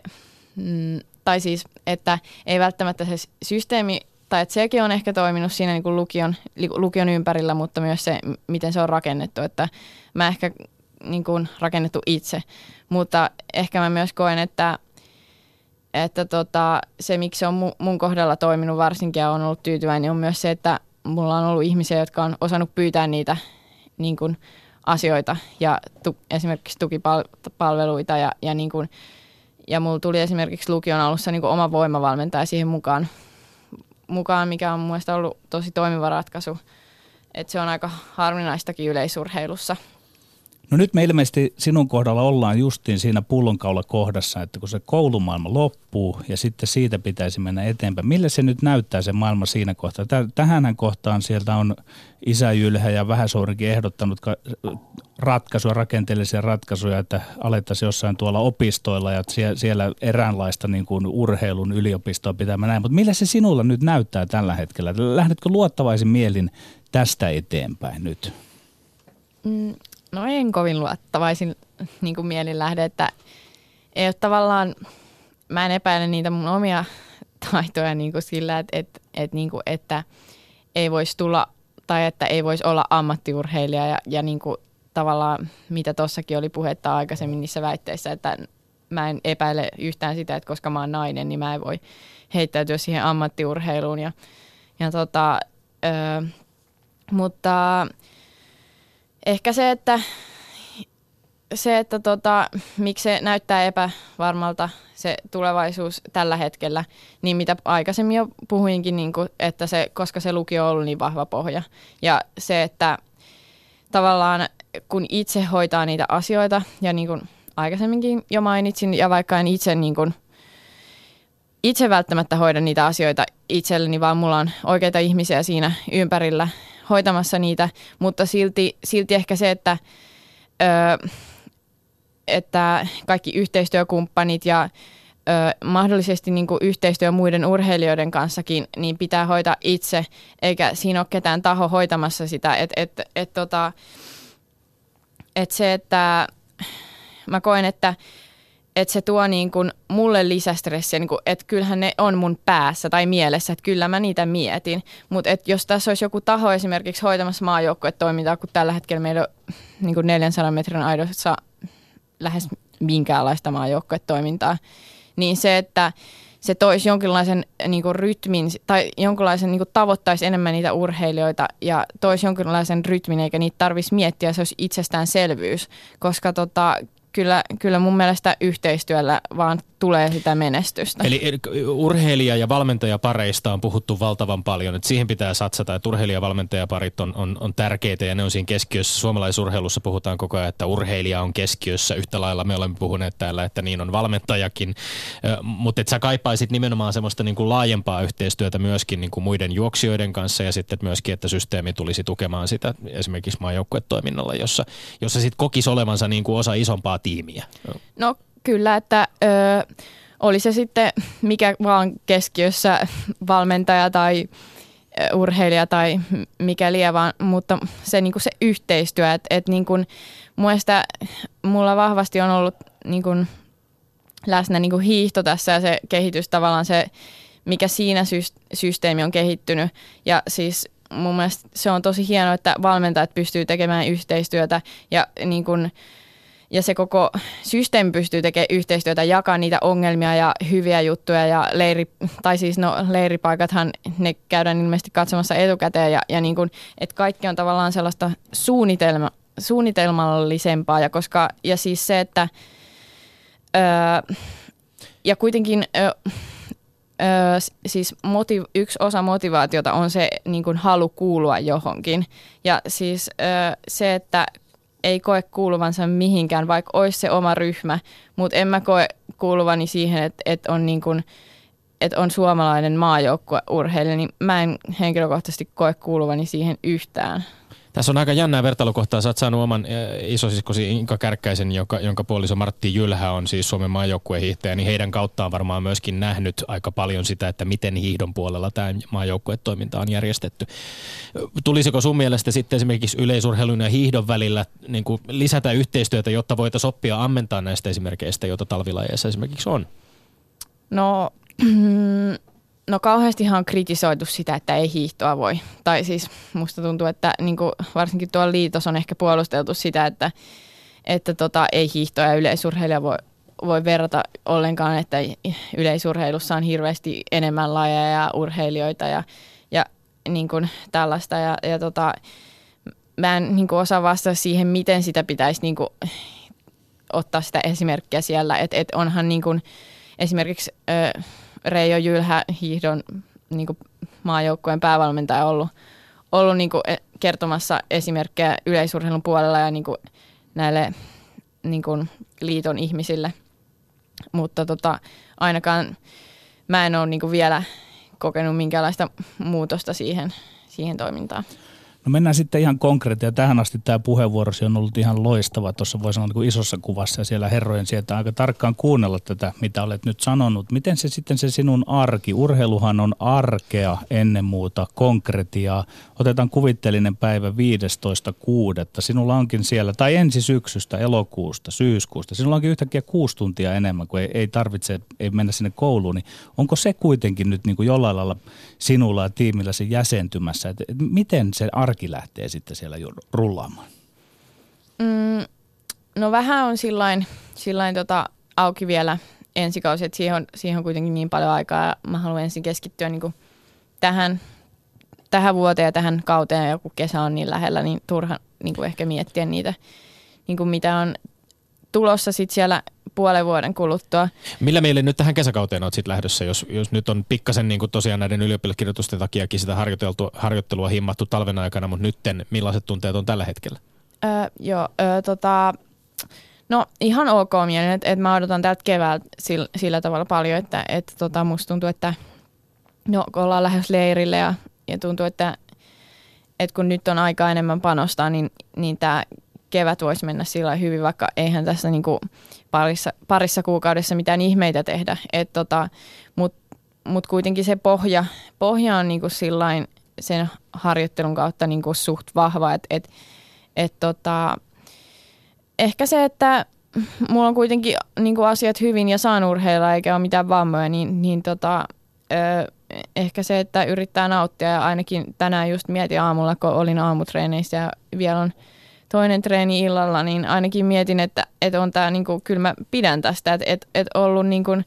[SPEAKER 4] mm, tai siis, että ei välttämättä se systeemi, tai että sekin on ehkä toiminut siinä niin kuin lukion, lukion ympärillä, mutta myös se, miten se on rakennettu, että mä ehkä niin kuin rakennettu itse, mutta ehkä mä myös koen, että että tota, se, miksi se on mun kohdalla toiminut varsinkin ja on ollut tyytyväinen, on myös se, että mulla on ollut ihmisiä, jotka on osannut pyytää niitä niin kuin, asioita ja tu, esimerkiksi tukipalveluita ja, ja niin kuin, ja mulla tuli esimerkiksi lukion alussa niin oma voimavalmentaja siihen mukaan, mukaan, mikä on mun ollut tosi toimiva ratkaisu. Et se on aika harvinaistakin yleisurheilussa.
[SPEAKER 5] No nyt me ilmeisesti sinun kohdalla ollaan justiin siinä pullonkaula kohdassa, että kun se koulumaailma loppuu ja sitten siitä pitäisi mennä eteenpäin. Millä se nyt näyttää se maailma siinä kohtaa? Tähänhän kohtaan sieltä on isä Jylhä ja Vähäsuurikin ehdottanut ratkaisuja, rakenteellisia ratkaisuja, että alettaisiin jossain tuolla opistoilla ja siellä eräänlaista niin kuin urheilun yliopistoa pitämään näin. Mutta millä se sinulla nyt näyttää tällä hetkellä? Lähdetkö luottavaisin mielin tästä eteenpäin nyt?
[SPEAKER 4] Mm, no en kovin luottavaisin niin kuin mielin lähde, että ei ole tavallaan, mä en epäile niitä mun omia taitoja niin kuin sillä, että, että, että, niin kuin, että ei voisi tulla tai että ei voisi olla ammattiurheilija ja, ja niin kuin tavallaan, mitä tuossakin oli puhetta aikaisemmin niissä väitteissä, että mä en epäile yhtään sitä, että koska mä oon nainen, niin mä en voi heittäytyä siihen ammattiurheiluun. Ja, ja tota, ö, mutta ehkä se, että se, että tota, miksi se näyttää epävarmalta se tulevaisuus tällä hetkellä, niin mitä aikaisemmin jo puhuinkin, niin kuin, että se, koska se lukio on ollut niin vahva pohja. Ja se, että tavallaan kun itse hoitaa niitä asioita, ja niin kuin aikaisemminkin jo mainitsin, ja vaikka en itse niin kuin, itse välttämättä hoida niitä asioita itselleni, vaan mulla on oikeita ihmisiä siinä ympärillä hoitamassa niitä, mutta silti, silti ehkä se, että, ö, että kaikki yhteistyökumppanit ja ö, mahdollisesti niin kuin yhteistyö muiden urheilijoiden kanssakin, niin pitää hoitaa itse, eikä siinä ole ketään taho hoitamassa sitä. Et, et, et, tota, et se, että mä koen, että että se tuo niin kuin mulle lisästressiä, niin kuin, että kyllähän ne on mun päässä tai mielessä, että kyllä mä niitä mietin. Mutta jos tässä olisi joku taho esimerkiksi hoitamassa maajoukkuetoimintaa, kun tällä hetkellä meillä on niin kuin 400 metrin aidossa lähes minkäänlaista maajoukkuetoimintaa, niin se, että se toisi jonkinlaisen niin kuin rytmin tai jonkinlaisen niin kuin tavoittaisi enemmän niitä urheilijoita ja toisi jonkinlaisen rytmin eikä niitä tarvitsisi miettiä, se olisi itsestäänselvyys, koska tota, kyllä, kyllä mun mielestä yhteistyöllä vaan tulee sitä menestystä.
[SPEAKER 3] Eli urheilija- ja valmentajapareista on puhuttu valtavan paljon, että siihen pitää satsata, että urheilija- ja valmentajaparit on, on, on tärkeitä ja ne on siinä keskiössä. Suomalaisurheilussa puhutaan koko ajan, että urheilija on keskiössä. Yhtä lailla me olemme puhuneet täällä, että niin on valmentajakin, mutta että sä kaipaisit nimenomaan semmoista niin kuin laajempaa yhteistyötä myöskin niin kuin muiden juoksijoiden kanssa ja sitten myöskin, että systeemi tulisi tukemaan sitä esimerkiksi maajoukkuetoiminnalla, jossa, jossa sitten kokisi olevansa niin kuin osa isompaa tiimiä.
[SPEAKER 4] No kyllä, että ö, oli se sitten mikä vaan keskiössä valmentaja tai urheilija tai mikä liian, vaan, mutta se, niin kuin se yhteistyö, että et niin kuin, muista mulla vahvasti on ollut niin kuin, läsnä niin kuin hiihto tässä ja se kehitys tavallaan se, mikä siinä systeemi on kehittynyt. Ja siis mun mielestä se on tosi hienoa, että valmentajat pystyy tekemään yhteistyötä ja niin kuin, ja se koko systeemi pystyy tekemään yhteistyötä, jakaa niitä ongelmia ja hyviä juttuja ja leiri, tai siis no leiripaikathan ne käydään ilmeisesti katsomassa etukäteen ja, ja niin kuin, että kaikki on tavallaan sellaista suunnitelma, suunnitelmallisempaa. Ja koska, ja siis se, että öö, ja kuitenkin öö, öö, siis motiv- yksi osa motivaatiota on se niin kuin halu kuulua johonkin. Ja siis öö, se, että ei koe kuuluvansa mihinkään, vaikka olisi se oma ryhmä, mutta en mä koe kuuluvani siihen, että, että on niin kuin, että on suomalainen maajoukkueurheilija, niin mä en henkilökohtaisesti koe kuuluvani siihen yhtään.
[SPEAKER 3] Tässä on aika jännää vertailukohtaa. Sä oot saanut oman isosiskosi Inka Kärkkäisen, jonka, jonka puoliso Martti Jylhä on siis Suomen maajoukkuehiihtäjä, niin heidän kauttaan varmaan myöskin nähnyt aika paljon sitä, että miten hiihdon puolella tämä maajoukkuetoiminta on järjestetty. Tulisiko sun mielestä sitten esimerkiksi yleisurheilun ja hiihdon välillä niin kuin lisätä yhteistyötä, jotta voitaisiin oppia ammentaa näistä esimerkkeistä, joita talvilajeissa esimerkiksi on?
[SPEAKER 4] No No kauheastihan on kritisoitu sitä, että ei hiihtoa voi. Tai siis musta tuntuu, että niin kuin varsinkin tuolla liitos on ehkä puolusteltu sitä, että, että tota, ei hiihtoa ja yleisurheilija voi, voi verrata ollenkaan, että yleisurheilussa on hirveästi enemmän lajeja ja urheilijoita ja, ja niin kuin tällaista. Ja, ja tota, mä en niin kuin osaa vastata siihen, miten sitä pitäisi niin kuin, ottaa sitä esimerkkiä siellä. Että et onhan niin kuin, esimerkiksi... Ö, Reijo Jylhä, hiihdon niin maajoukkueen päävalmentaja, ollut, ollut niin kuin, e, kertomassa esimerkkejä yleisurheilun puolella ja niin kuin, näille niin kuin, liiton ihmisille. Mutta tota, ainakaan mä en ole niin kuin, vielä kokenut minkäänlaista muutosta siihen, siihen toimintaan.
[SPEAKER 5] No mennään sitten ihan konkreettia. Tähän asti tämä puheenvuorosi on ollut ihan loistava. Tuossa voi sanoa niin kuin isossa kuvassa ja siellä herrojen sieltä aika tarkkaan kuunnella tätä, mitä olet nyt sanonut. Miten se sitten se sinun arki? Urheiluhan on arkea ennen muuta, konkretiaa. Otetaan kuvittelinen päivä 15.6. Sinulla onkin siellä, tai ensi syksystä, elokuusta, syyskuusta. Sinulla onkin yhtäkkiä kuusi tuntia enemmän, kun ei, ei tarvitse ei mennä sinne kouluun. Niin onko se kuitenkin nyt niin kuin jollain lailla sinulla ja tiimilläsi jäsentymässä? Et miten se arki arki lähtee sitten siellä rullaamaan?
[SPEAKER 4] Mm, no vähän on sillain, sillain tota auki vielä ensi kausi, että siihen on, siihen on kuitenkin niin paljon aikaa ja mä haluan ensin keskittyä niin tähän, tähän vuoteen ja tähän kauteen ja kun kesä on niin lähellä, niin turha niin ehkä miettiä niitä, niin mitä on tulossa sitten siellä puolen vuoden kuluttua.
[SPEAKER 3] Millä meille nyt tähän kesäkauteen olet sitten lähdössä, jos, jos nyt on pikkasen niin kuin tosiaan näiden ylioppilaskirjoitusten takiakin sitä harjoittelua himmattu talven aikana, mutta nytten millaiset tunteet on tällä hetkellä?
[SPEAKER 4] Öö, joo, öö, tota, no ihan ok mielin, että et mä odotan tältä keväältä sillä, sillä tavalla paljon, että et, tota, musta tuntuu, että no, kun ollaan lähes leirille ja, ja tuntuu, että et kun nyt on aika enemmän panostaa, niin, niin tämä kevät voisi mennä sillä hyvin, vaikka eihän tässä niinku parissa, parissa kuukaudessa mitään ihmeitä tehdä. tota, Mutta mut kuitenkin se pohja, pohja on niinku sillain sen harjoittelun kautta niinku suht vahva. Et, et, et tota, ehkä se, että mulla on kuitenkin niinku asiat hyvin ja saan urheilla eikä ole mitään vammoja, niin, niin tota, ö, ehkä se, että yrittää nauttia ja ainakin tänään just mietin aamulla, kun olin aamutreeneissä ja vielä on – toinen treeni illalla, niin ainakin mietin, että, että on tämä, niin kuin, kyllä mä pidän tästä, että, että, että ollut niin kuin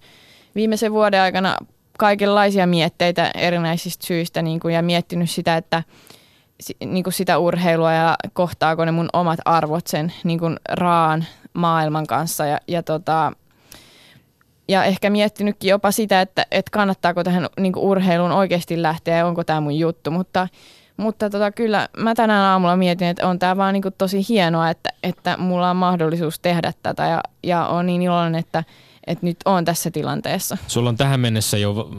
[SPEAKER 4] viimeisen vuoden aikana kaikenlaisia mietteitä erinäisistä syistä niin kuin, ja miettinyt sitä, että niin kuin sitä urheilua ja kohtaako ne mun omat arvot sen niin kuin raan maailman kanssa ja, ja tota, ja ehkä miettinytkin jopa sitä, että, että kannattaako tähän niin urheiluun oikeasti lähteä ja onko tämä mun juttu, mutta, mutta tota, kyllä mä tänään aamulla mietin, että on tämä vaan niin tosi hienoa, että, että mulla on mahdollisuus tehdä tätä ja, ja on niin iloinen, että, että nyt on tässä tilanteessa.
[SPEAKER 3] Sulla on tähän mennessä jo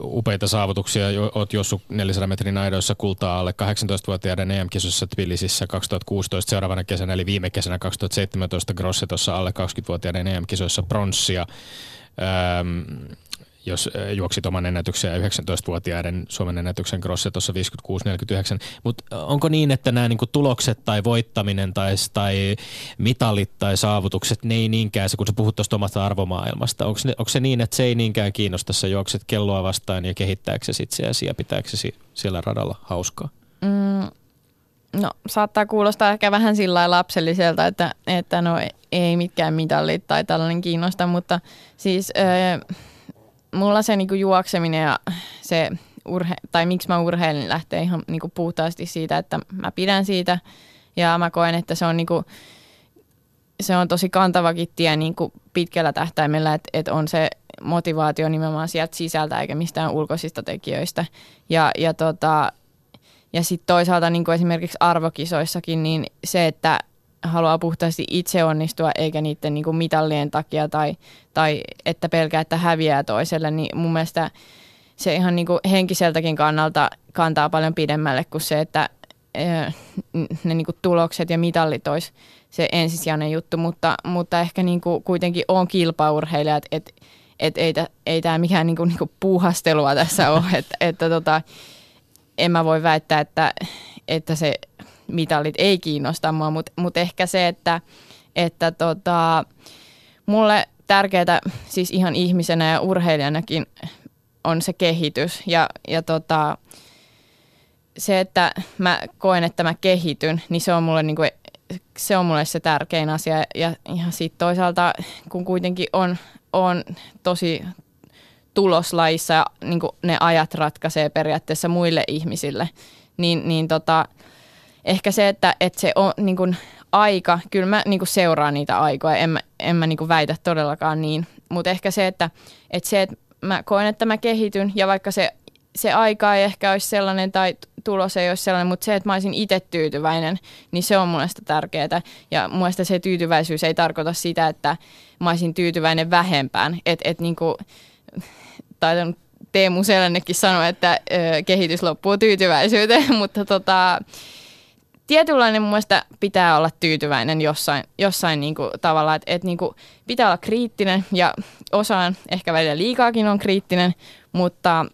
[SPEAKER 3] upeita saavutuksia. Oot juossut 400 metrin aidoissa kultaa alle 18-vuotiaiden EM-kisossa Tbilisissä 2016 seuraavana kesänä, eli viime kesänä 2017 Grossetossa alle 20-vuotiaiden EM-kisoissa pronssia. Öm, jos juoksit oman ennätyksen ja 19-vuotiaiden Suomen ennätyksen Grosse tuossa 56-49. Mutta onko niin, että nämä niinku tulokset tai voittaminen tai, tai mitalit tai saavutukset, ne ei niinkään, se kun sä puhut tuosta omasta arvomaailmasta, onko se niin, että se ei niinkään kiinnosta, sä juokset kelloa vastaan ja kehittääksesi itseäsi ja pitääksesi siellä radalla hauskaa? Mm,
[SPEAKER 4] No saattaa kuulostaa ehkä vähän sillä lapselliselta, että, että no ei mitkään mitallit tai tällainen kiinnosta, mutta siis öö, mulla se niinku juokseminen ja se urhe, tai miksi mä urheilin lähtee ihan niinku puhtaasti siitä, että mä pidän siitä ja mä koen, että se on niinku, se on tosi kantavakin tie niinku pitkällä tähtäimellä, että, että on se motivaatio nimenomaan sieltä sisältä eikä mistään ulkoisista tekijöistä. Ja, ja tota, ja sitten toisaalta niin kuin esimerkiksi arvokisoissakin, niin se, että haluaa puhtaasti itse onnistua eikä niiden niin kuin mitallien takia tai, tai että pelkää, että häviää toiselle, niin mun mielestä se ihan niin kuin henkiseltäkin kannalta kantaa paljon pidemmälle kuin se, että ne niin kuin tulokset ja mitallit olisi se ensisijainen juttu, mutta, mutta ehkä niin kuin kuitenkin on kilpaurheilija, että et, et ei, ei tämä mikään niin kuin, niin kuin puuhastelua tässä ole, että, että tota, en mä voi väittää, että, että se mitallit ei kiinnosta mua, mutta mut ehkä se, että, että tota, mulle tärkeää siis ihan ihmisenä ja urheilijanakin on se kehitys ja, ja tota, se, että mä koen, että mä kehityn, niin se on mulle, niin kuin, se, on mulle se tärkein asia. Ja, ja sitten toisaalta, kun kuitenkin on, on tosi tuloslaissa ja niin ne ajat ratkaisee periaatteessa muille ihmisille, niin, niin tota, ehkä se, että, että se on niin kuin aika, kyllä mä niin kuin seuraan niitä aikoja, en mä, en mä niin kuin väitä todellakaan niin, mutta ehkä se, että, että se, että mä koen, että mä kehityn ja vaikka se, se aika ei ehkä olisi sellainen tai tulos ei olisi sellainen, mutta se, että mä olisin itse tyytyväinen, niin se on mun mielestä tärkeää. Ja mun mielestä se tyytyväisyys ei tarkoita sitä, että mä olisin tyytyväinen vähempään. Että et niin kuin, tai Teemu Selännekin sanoi, että ö, kehitys loppuu tyytyväisyyteen, mutta tota, tietynlainen mun mielestä pitää olla tyytyväinen jossain, jossain niinku tavalla, että et niinku pitää olla kriittinen ja osaan ehkä välillä liikaakin on kriittinen, mutta,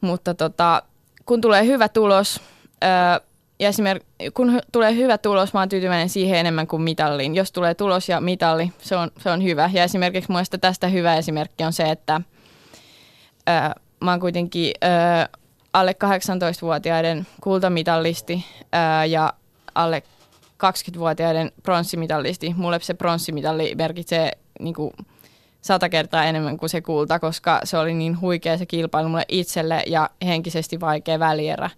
[SPEAKER 4] mutta tota, kun tulee hyvä tulos, ö, ja esimerkiksi kun tulee hyvä tulos, mä oon tyytyväinen siihen enemmän kuin mitalliin. Jos tulee tulos ja mitalli, se on, se on hyvä. Ja esimerkiksi mun tästä hyvä esimerkki on se, että – ö, mä oon kuitenkin ö, alle 18-vuotiaiden kultamitallisti ö, ja alle 20-vuotiaiden pronssimitallisti. Mulle se pronssimitalli merkitsee niin kuin sata kertaa enemmän kuin se kulta, koska se oli niin huikea se kilpailu mulle itselle ja henkisesti vaikea välierä.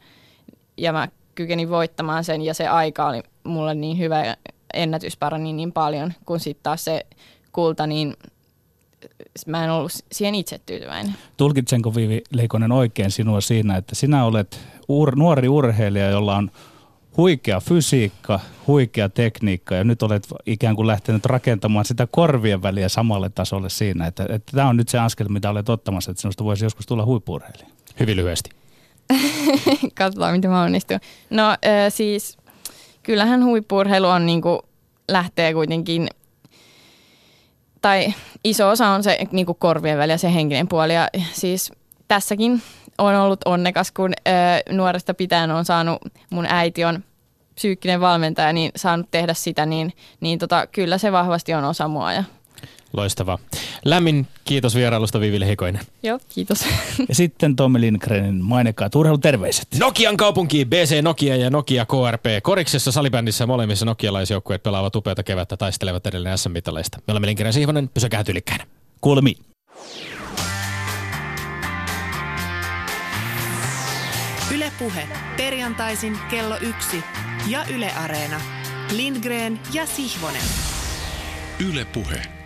[SPEAKER 4] Ja mä kykenin voittamaan sen ja se aika oli mulle niin hyvä ennätys parani niin paljon, kun sitten taas se kulta, niin mä en ollut siihen itse tyytyväinen.
[SPEAKER 5] Tulkitsenko Viivi Leikonen oikein sinua siinä, että sinä olet ur, nuori urheilija, jolla on huikea fysiikka, huikea tekniikka ja nyt olet ikään kuin lähtenyt rakentamaan sitä korvien väliä samalle tasolle siinä, että, että tämä on nyt se askel, mitä olet ottamassa, että sinusta voisi joskus tulla huippurheilija.
[SPEAKER 3] Hyvin lyhyesti.
[SPEAKER 4] Katsotaan, miten mä onnistun. No äh, siis kyllähän huippurheilu on niin kuin, lähtee kuitenkin tai iso osa on se niin kuin korvien väliä se henkinen puoli. Ja siis tässäkin on ollut onnekas, kun ö, nuoresta pitäen on saanut, mun äiti on psyykkinen valmentaja, niin saanut tehdä sitä, niin, niin tota, kyllä se vahvasti on osa mua. Ja
[SPEAKER 3] Loistavaa. Lämmin kiitos vierailusta Vivi Lehikoinen.
[SPEAKER 4] Joo, kiitos.
[SPEAKER 5] Ja sitten Tommi Lindgrenin mainekkaat urheiluterveiset.
[SPEAKER 3] Nokian kaupunki, BC Nokia ja Nokia KRP. Koriksessa salibändissä molemmissa nokialaisjoukkueet pelaavat upeata kevättä taistelevat edelleen SM-mitaleista. Me olemme Lindgren Siivonen, pysykää tyylikkäänä.
[SPEAKER 5] Kuulemiin.
[SPEAKER 1] Ylepuhe perjantaisin kello yksi ja Yle Areena. Lindgren ja Sihvonen.
[SPEAKER 2] Yle Puhe.